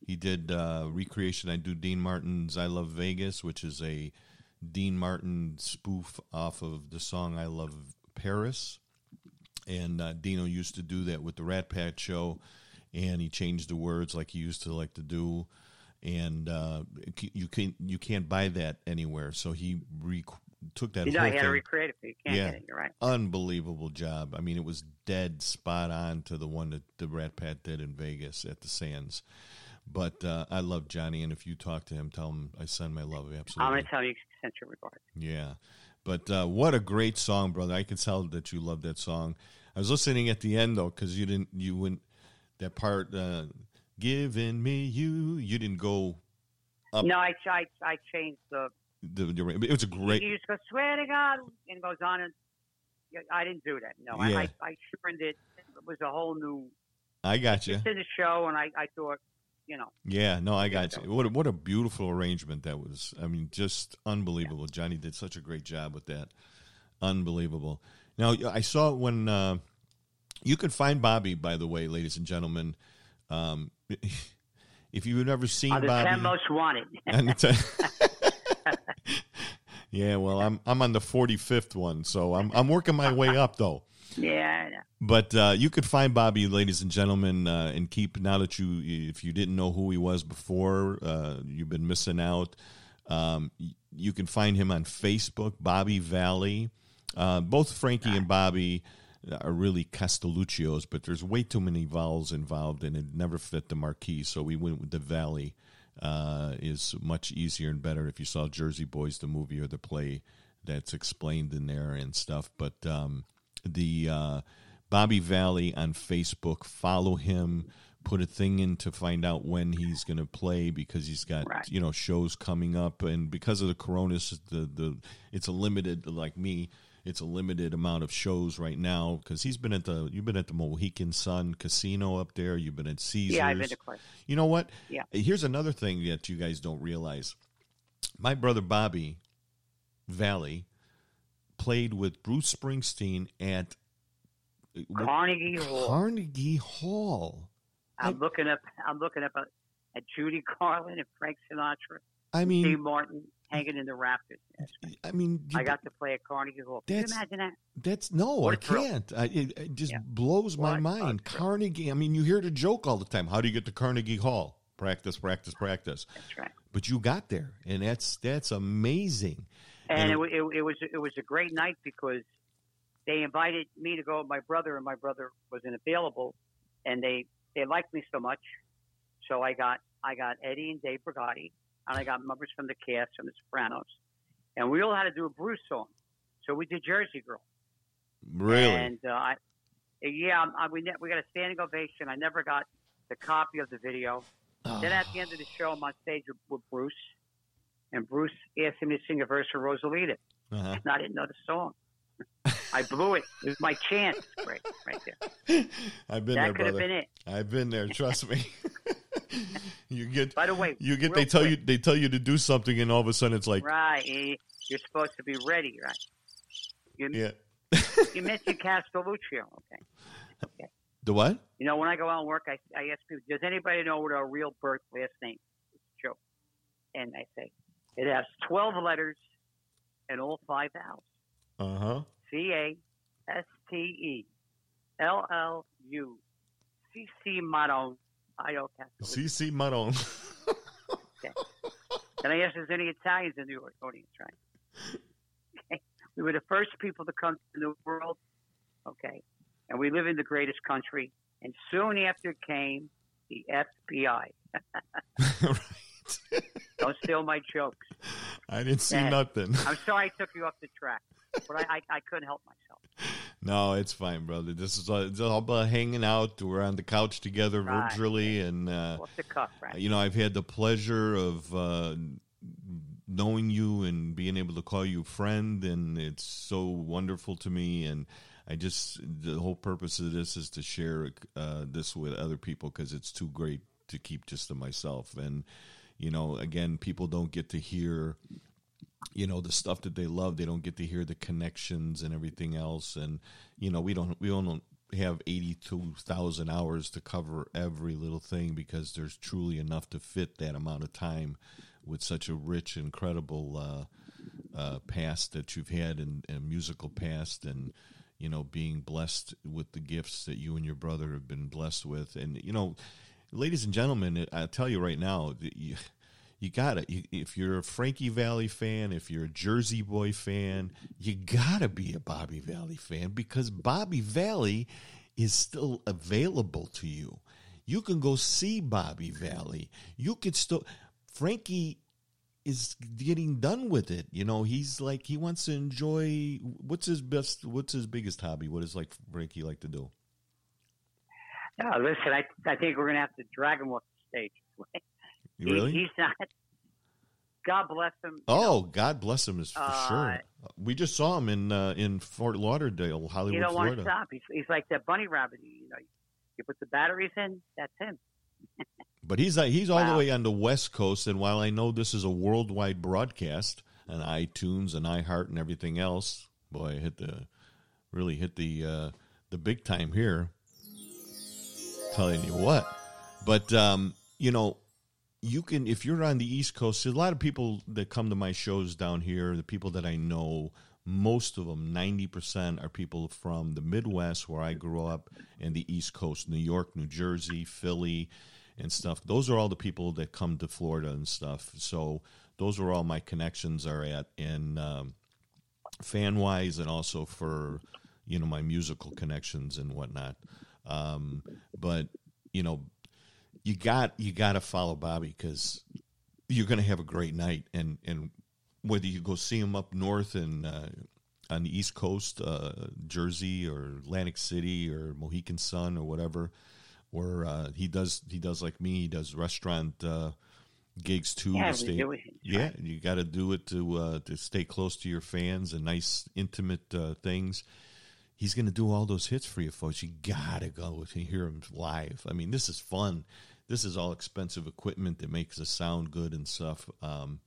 he did uh, recreation. I do Dean Martin's "I Love Vegas," which is a Dean Martin spoof off of the song "I Love Paris," and uh, Dino used to do that with the Rat Pack show, and he changed the words like he used to like to do, and uh, you can you can't buy that anywhere. So he re- took that You know, whole he had to recreate it, but you can't Yeah. get it. You're right. Unbelievable job. I mean, it was dead spot on to the one that the Rat Pack did in Vegas at the Sands. But uh, I love Johnny, and if you talk to him, tell him I send my love. I'm Absolutely. going to tell you, send your regards. Yeah. But uh, what a great song, brother. I could tell that you love that song. I was listening at the end though, because you didn't you wouldn't that part uh, giving me you. You didn't go Up. No, I, I, I changed the. the, the it was a great. You just go, swear to God, and it goes on. And I didn't do that. No, Yeah. I, I, I turned it. It was a whole new. I got you. It's in the show, and I, I thought, you know, Yeah, no, I got you. What a, what a beautiful arrangement that was. I mean, just unbelievable. Johnny did such a great job with that. Unbelievable. Now I saw it when uh, you can find Bobby. By the way, ladies and gentlemen, um, if you've never seen the Bobby, ten most wanted. a- yeah, well, I'm I'm on the 45th one, so I'm I'm working my way up though. yeah, I know. But uh, you could find Bobby, ladies and gentlemen, uh, and keep now that you, if you didn't know who he was before, uh, you've been missing out. Um, you can find him on Facebook, Bobby Valli. Uh, both Frankie and Bobby are really Castelluccios, but there's way too many vowels involved, and it never fit the marquee. So we went with the Valli. Uh, is much easier and better if you saw Jersey Boys, the movie or the play. That's explained in there and stuff. But um, the uh, Bobby Valli on Facebook. Follow him. Put a thing in to find out when he's going to play because he's got Right. you know shows coming up, and because of the coronas, the the it's a limited like me. It's a limited amount of shows right now because he's been at the you've been at the Mohegan Sun Casino up there. You've been at Caesars. Yeah, I've been to Clark. You know what? Yeah. Here's another thing that you guys don't realize. My brother Bobby Valli played with Bruce Springsteen at uh, Carnegie Hall. Carnegie Hall. I'm looking up. I'm looking up at, at Judy Garland and Frank Sinatra, I mean, Steve Martin hanging in the rafters. I mean, I got to play at Carnegie Hall. Can you imagine that? that's no, I can't. I, it, it just Yeah. blows my What a mind. Carnegie. I mean, you hear the joke all the time. How do you get to Carnegie Hall? Practice, practice, practice. That's right. But you got there, and that's that's amazing. And And- it, it, it was it was a great night because they invited me to go with my brother, and my brother wasn't available, and they they liked me so much, so I got I got Eddie and Dave Brigati, and I got members from the cast from The Sopranos, and we all had to do a Bruce song, so we did Jersey Girl. Really? And uh, I, yeah, I, we ne- we got a standing ovation. I never got the copy of the video. Then at the end of the show, I'm on stage with, with Bruce, and Bruce asked him to sing a verse of Rosalita, Uh-huh. and I didn't know the song. I blew it. It was my chance, right, right there. I've been that there, could have brother. been it. I've been there. Trust me. you get By the way, you get they tell quick, you they tell you to do something, and all of a sudden it's like right. you- You're supposed to be ready, right? You, yeah. you mentioned Castelluccio, okay? Okay. The what? You know, when I go out and work, I, I ask people, does anybody know what our real birth last name is? Joe. And I say, it has 12 letters and all five vowels. Uh huh. C A S T E L L U C C Maron I O Castelluccio. CC Maron. And I asked if there's any Italians in the audience, right? Okay. We were the first people to come to the world, okay? And we live in the greatest country. And soon after came the FBI. right. Don't steal my jokes. I didn't see Yeah. nothing. I'm sorry I took you off the track, but I, I, I couldn't help myself. No, it's fine, brother. This is all, it's all about hanging out. We're on the couch together Right. virtually, and uh, Off the cuff, right? you know, I've had the pleasure of uh, knowing you and being able to call you friend, and it's so wonderful to me. And I just the whole purpose of this is to share uh, this with other people because it's too great to keep just to myself. And you know, again, people don't get to hear you know the stuff that they love they don't get to hear the connections and everything else. And you know we don't we don't have 82,000 hours to cover every little thing because there's truly enough to fit that amount of time with such a rich incredible uh, uh, past that you've had and, and musical past and you know being blessed with the gifts that you and your brother have been blessed with. And you know ladies and gentlemen i tell you right now that you, you gotta you, if you're a frankie valli fan if you're a jersey boy fan you gotta be a bobby valli fan because bobby valli is still available to you. You can go see bobby valli. You could still frankie is getting done with it. You know he's like he wants to enjoy what's his best what's his biggest hobby? What does like frankie like to do? No, listen, I, I think we're going to have to drag him off the stage. You He- really he's not. God bless him. Oh, know, God bless him is for Uh, sure. We just saw him in uh, in Fort Lauderdale, Hollywood, you don't want to stop. He's, he's like that bunny rabbit. You know, you put the batteries in, that's him. But he's uh, he's all the way on the West Coast, and while I know this is a worldwide broadcast on iTunes and iHeart and everything else, boy, I hit the really hit the uh, the big time here. Telling you what, but um, you know, you can if you're on the East Coast. A lot of people that come to my shows down here. The people that I know, most of them, ninety percent, are people from the Midwest, where I grew up, and the East Coast, New York, New Jersey, Philly, and stuff. Those are all the people that come to Florida and stuff. So those are all my connections are at, and um, fan wise, and also for you know my musical connections and whatnot. Um, but you know, you got you got to follow Bobby because you're going to have a great night, and and whether you go see him up north and uh, on the East Coast, uh, Jersey or Atlantic City or Mohegan Sun or whatever, or uh, he does he does like me, he does restaurant uh, gigs too. Yeah, to stay, do it. yeah, you got to do it to uh, to stay close to your fans and nice intimate uh, things. He's going to do all those hits for you, folks. You got to go to hear him live. I mean, this is fun. This is all expensive equipment that makes us sound good and stuff. Um,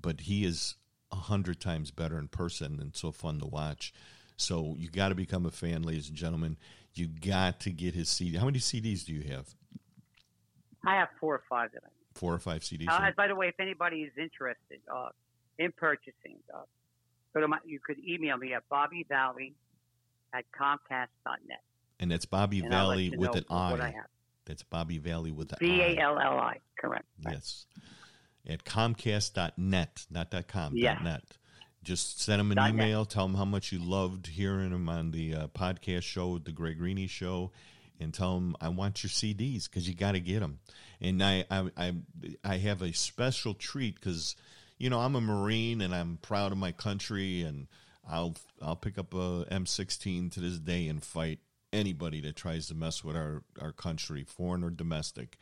but he is a hundred times better in person and so fun to watch. So you got to become a fan, ladies and gentlemen. You got to get his CD. How many CDs do you have? I have four or five of them. Four or five CDs. Uh, by the way, if anybody is interested uh, in purchasing, uh, go to my. You could email me at Bobby Valli at Comcast.net. and that's Bobby and Valli with an what I I. have. That's Bobby Valli with the B. A L L I. Correct. Yes. At comcast.net, not .com, Yes. .net. Just send him an Dot net. email. Tell him how much you loved hearing him on the uh, podcast show, the Greg Rini show, and tell him I want your CDs because you got to get them. And I, I, I, I have a special treat because, you know, I'm a Marine and I'm proud of my country, and I'll, I'll pick up a M16 to this day and fight anybody that tries to mess with our, our country, foreign or domestic.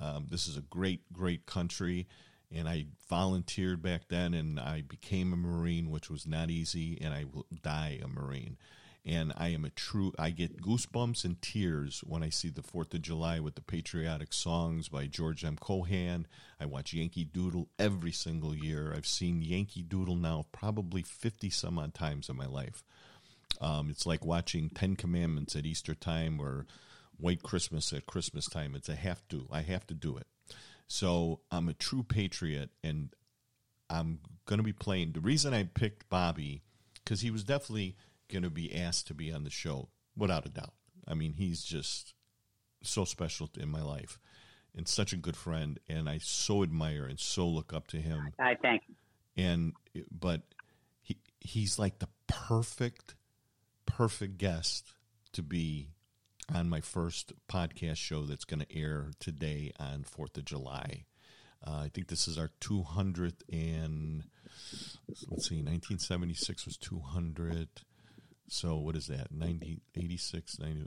Um, this is a great, great country. And I volunteered back then and I became a Marine, which was not easy, and I will die a Marine. And I am a true, I get goosebumps and tears when I see the 4th of July with the patriotic songs by George M. Cohan. I watch Yankee Doodle every single year. I've seen Yankee Doodle now probably 50 some odd times in my life. Um, it's like watching Ten Commandments at Easter time or White Christmas at Christmas time. It's a have to. I have to do it. So I'm a true patriot, and I'm going to be playing. The reason I picked Bobby because he was definitely going to be asked to be on the show, without a doubt. I mean, he's just so special in my life and such a good friend, and I so admire and so look up to him I thank you. and but he he's like the perfect perfect guest to be on my first podcast show that's going to air today on 4th of July. Uh, I think this is our 200th and let's see, 1976 was 200. So what is that? 90, 86, 90.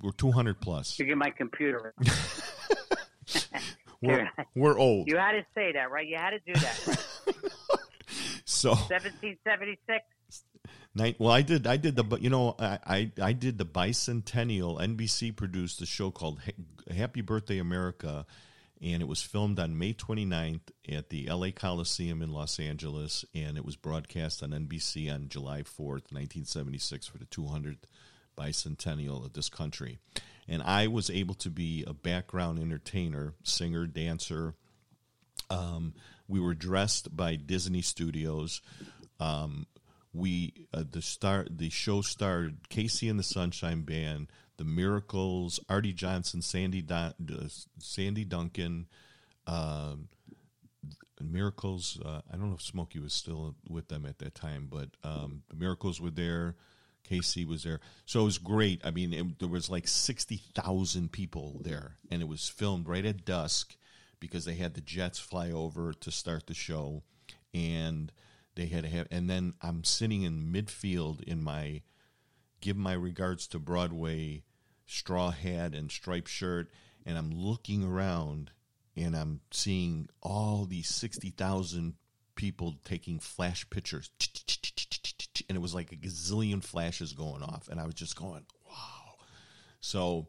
We're 200 plus. You get my computer. We're, we're old. You had to say that, right? You had to do that. So 1776. Well, I did. I did the. You know, I, I I did the bicentennial. NBC produced a show called Happy Birthday America, and it was filmed on May 29th at the LA Coliseum in Los Angeles, and it was broadcast on NBC on July 4th, 1976, for the 200th bicentennial of this country. And I was able to be a background entertainer, singer, dancer. Um, we were dressed by Disney Studios. Um, we uh, the start the show starred KC and the Sunshine Band, the Miracles, Arte Johnson, Sandy Don, uh, Sandy Duncan, um, Miracles. Uh, I don't know if Smokey was still with them at that time, but um, the Miracles were there. KC was there, so it was great. I mean, it, there was like sixty thousand people there, and it was filmed right at dusk because they had the jets fly over to start the show, and they had to have. And then I'm sitting in midfield in my give my regards to Broadway straw hat and striped shirt, and I'm looking around and I'm seeing all these sixty thousand people taking flash pictures, and it was like a gazillion flashes going off, and I was just going, wow. So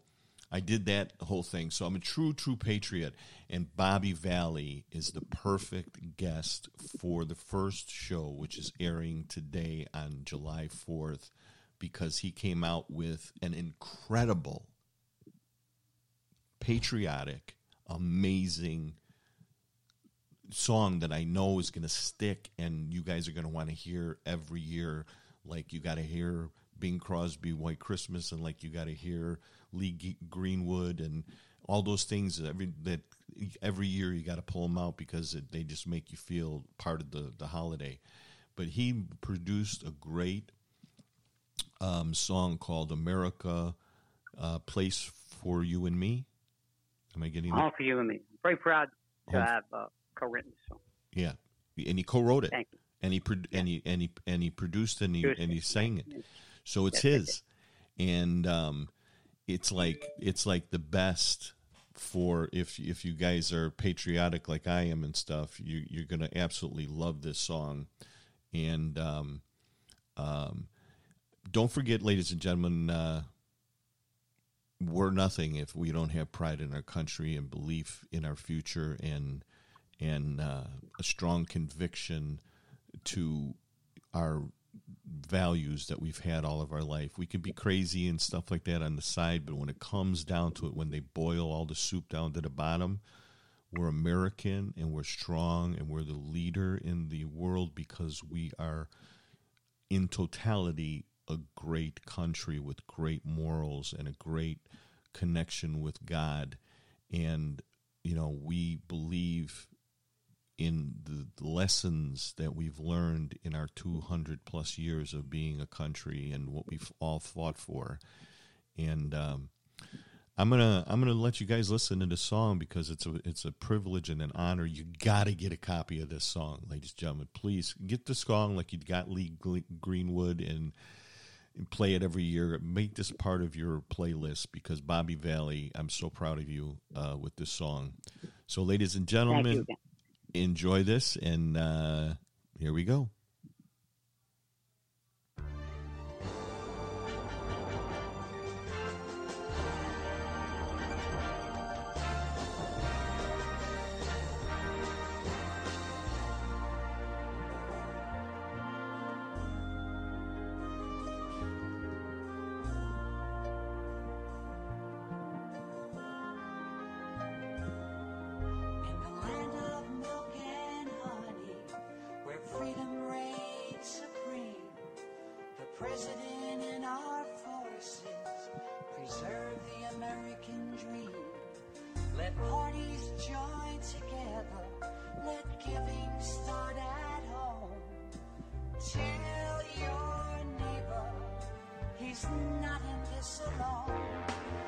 I did that whole thing. So I'm a true, true patriot. And Bobby Valli is the perfect guest for the first show, which is airing today on July 4th, because he came out with an incredible, patriotic, amazing song that I know is going to stick and you guys are going to want to hear every year. Like you got to hear Bing Crosby White Christmas and like you got to hear Lee Greenwood and all those things every that every year you got to pull them out because it, they just make you feel part of the the holiday. But he produced a great um, song called "America, uh, Place for You and Me." Am I getting all for you and me? I'm Very proud to have uh, co-written the song. Yeah, and he co-wrote it. Thank you. And he, pro- and he and he and he produced and he and he sang it, so it's his, and um, it's like it's like the best for if if you guys are patriotic like I am and stuff, you you're gonna absolutely love this song, and um, um, don't forget, ladies and gentlemen, uh, we're nothing if we don't have pride in our country and belief in our future and and uh, a strong conviction to our values that we've had all of our life. We can be crazy and stuff like that on the side, but when it comes down to it, when they boil all the soup down to the bottom, we're American and we're strong and we're the leader in the world because we are, in totality, a great country with great morals and a great connection with God. And, you know, we believe in the lessons that we've learned in our 200 plus years of being a country and what we've all fought for. And um, I'm gonna I'm gonna let you guys listen to the song because it's a it's a privilege and an honor. You got to get a copy of this song, ladies and gentlemen. Please get the song like you got Lee Greenwood and, and play it every year. Make this part of your playlist because Bobby Valli, I'm so proud of you uh, with this song. So, ladies and gentlemen enjoy this, and uh, here we go. Let parties join together. Let giving start at home. Tell your neighbor he's not in this alone.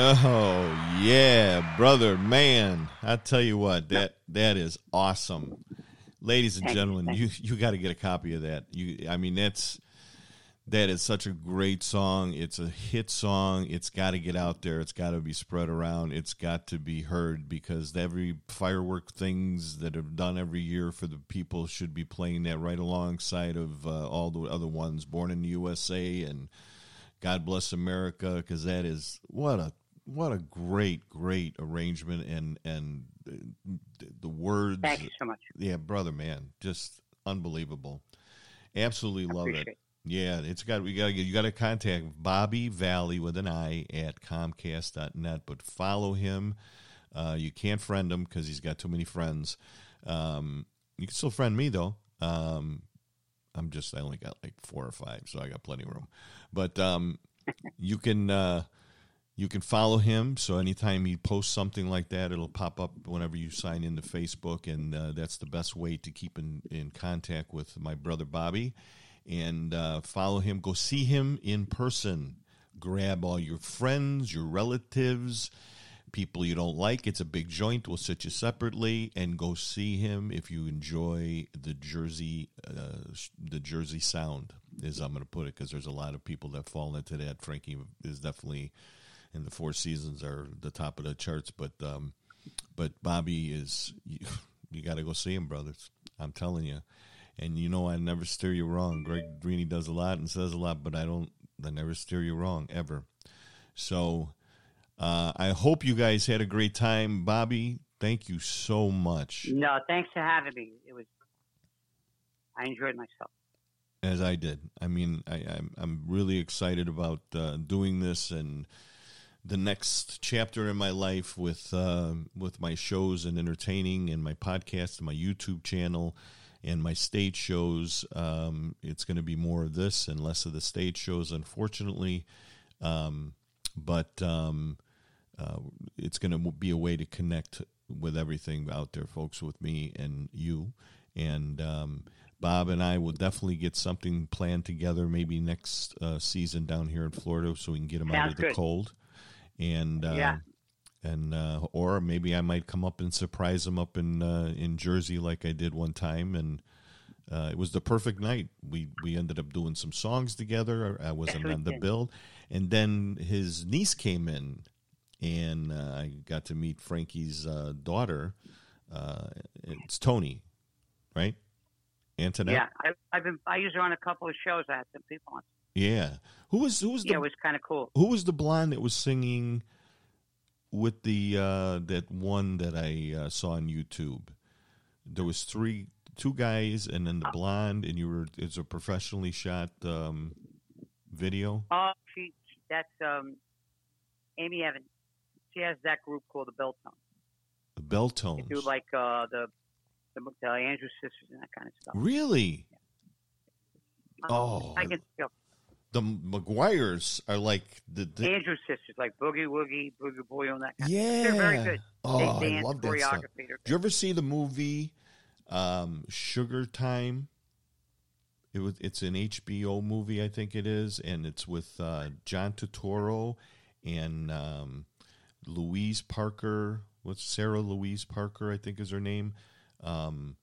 Oh yeah, brother, man! I tell you what, that that is awesome, ladies and gentlemen. You you got to get a copy of that. You, I mean, that's that is such a great song. It's a hit song. It's got to get out there. It's got to be spread around. It's got to be heard because every firework things that are done every year for the people should be playing that right alongside of uh, all the other ones. Born in the USA and God Bless America, because that is what a what a great great arrangement and and the, words. Thank you so much. Yeah, brother, man, just unbelievable. Absolutely love it. it. Yeah, it's got we got to you got to contact Bobby Valli with an I at Comcast.net, but follow him. Uh, you can't friend him because he's got too many friends. Um, you can still friend me though. Um, I'm just I only got like four or five, so I got plenty of room. But um, you can uh, you can follow him. So anytime he posts something like that, it'll pop up whenever you sign into Facebook, and uh, that's the best way to keep in, in contact with my brother Bobby. And uh, follow him. Go see him in person. Grab all your friends, your relatives, people you don't like. It's a big joint. We'll sit you separately and go see him if you enjoy the Jersey, uh, the Jersey sound, as I'm going to put it, because there's a lot of people that fall into that. Frankie is definitely, and the Four Seasons are the top of the charts. But um, but Bobby is you, you got to go see him, brothers. I'm telling you. And you know I never steer you wrong. Greg Rini does a lot and says a lot, but I don't. I never steer you wrong ever. So uh, I hope you guys had a great time, Bobby. Thank you so much, No, thanks for having me. It was. I enjoyed myself. as I did. I mean, I, I'm I'm really excited about uh, doing this and the next chapter in my life with uh, with my shows and entertaining and my podcast and my YouTube channel and my stage shows. Um, it's going to be more of this and less of the stage shows, unfortunately. Um, but um, uh, it's going to be a way to connect with everything out there, folks, with me and you. And um, Bob and I will definitely get something planned together, maybe next uh, season down here in Florida, so we can get them out of the good. cold. And uh, Yeah. and uh, or maybe I might come up and surprise them up in uh, in Jersey like I did one time, and uh, it was the perfect night. We we ended up doing some songs together. I wasn't on the bill, and then his niece came in, and uh, I got to meet Frankie's uh, daughter. Uh, it's Tony, right? Antoinette. Yeah, I, I've been. I used her on a couple of shows. I had some people on. Yeah. Who was who was the Yeah, it was kind of cool. who was the blonde that was singing with the uh, that one that I uh, saw on YouTube? There was three, two guys, and then the blonde, and you were it's a professionally shot um, video. Oh, she. That's um, Amy Evans. She has that group called the Belltones. The They do like uh, the, the the Andrews sisters and that kind of stuff. really? Um, Oh. I can know, The McGuires are like the, the Andrews sisters, like Boogie Woogie, Boogie Boy, and that kind. yeah. They're very good. Oh, they I dance, love that stuff. Did you ever see the movie um, Sugar Time? It was. It's an HBO movie, I think it is, and it's with uh, John Turturro and um, Louise Parker. What's Sarah Louise Parker? I think is her name. Um,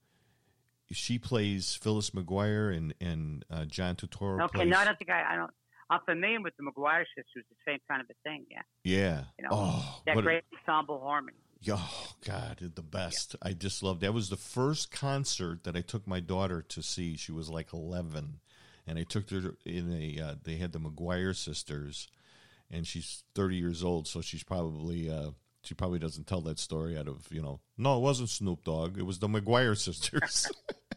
she plays Phyllis McGuire, and and uh, John Turturro Okay, plays. no, I don't think I, I don't. I'm familiar with the McGuire sisters. The same kind of a thing. Yeah, yeah. you know, oh, that what a- great ensemble harmony. Oh God, the best! I just loved. That was the first concert that I took my daughter to see. She was like eleven, and I took her in a. Uh, they had the McGuire sisters, and she's thirty years old, so she's probably. Uh, she probably doesn't tell that story out of you know. No, it wasn't Snoop Dogg. It was the McGuire sisters.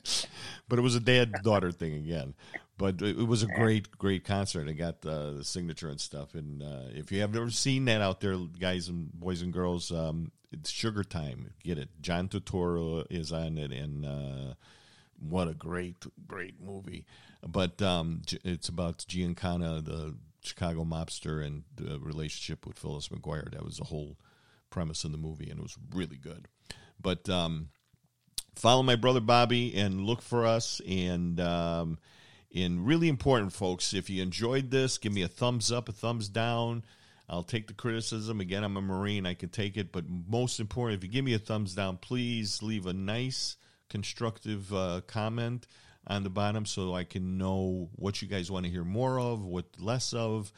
but it was a dad daughter thing again. But it it was a great, great concert. I got uh, the signature and stuff. And uh, if you have never seen that out there, guys and boys and girls, um, it's Sugar Time. Get it. John Turturro is on it, and uh, what a great, great movie. But um, it's about Giancana, the Chicago mobster, and the relationship with Phyllis McGuire. That was a whole premise in the movie, and it was really good. But um, follow my brother Bobby and look for us. And um, and really important, folks, if you enjoyed this, give me a thumbs up, a thumbs down. I'll take the criticism. Again, I'm a Marine. I can take it. But most important, if you give me a thumbs down, please leave a nice, constructive uh, comment on the bottom so I can know what you guys want to hear more of, what less of.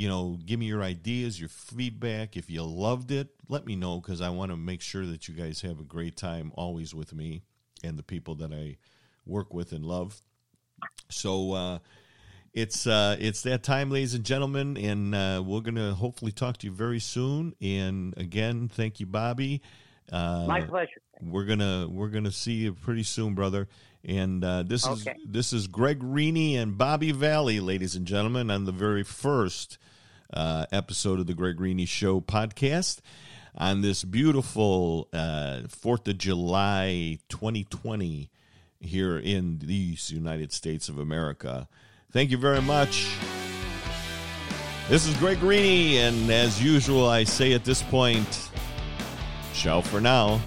You know, give me your ideas, your feedback. If you loved it, let me know because I want to make sure that you guys have a great time always with me and the people that I work with and love. So, uh, it's uh, it's that time, ladies and gentlemen, and uh, we're gonna hopefully talk to you very soon. And again, thank you, Bobby. Uh, My pleasure. We're gonna we're gonna see you pretty soon, brother. And uh, this Okay. is this is Greg Rini and Bobby Valli, ladies and gentlemen, on the very first uh, episode of the Greg Rini Show podcast on this beautiful uh, Fourth of July, 2020, here in these United States of America. Thank you very much. This is Greg Rini, and as usual, I say at this point, ciao for now.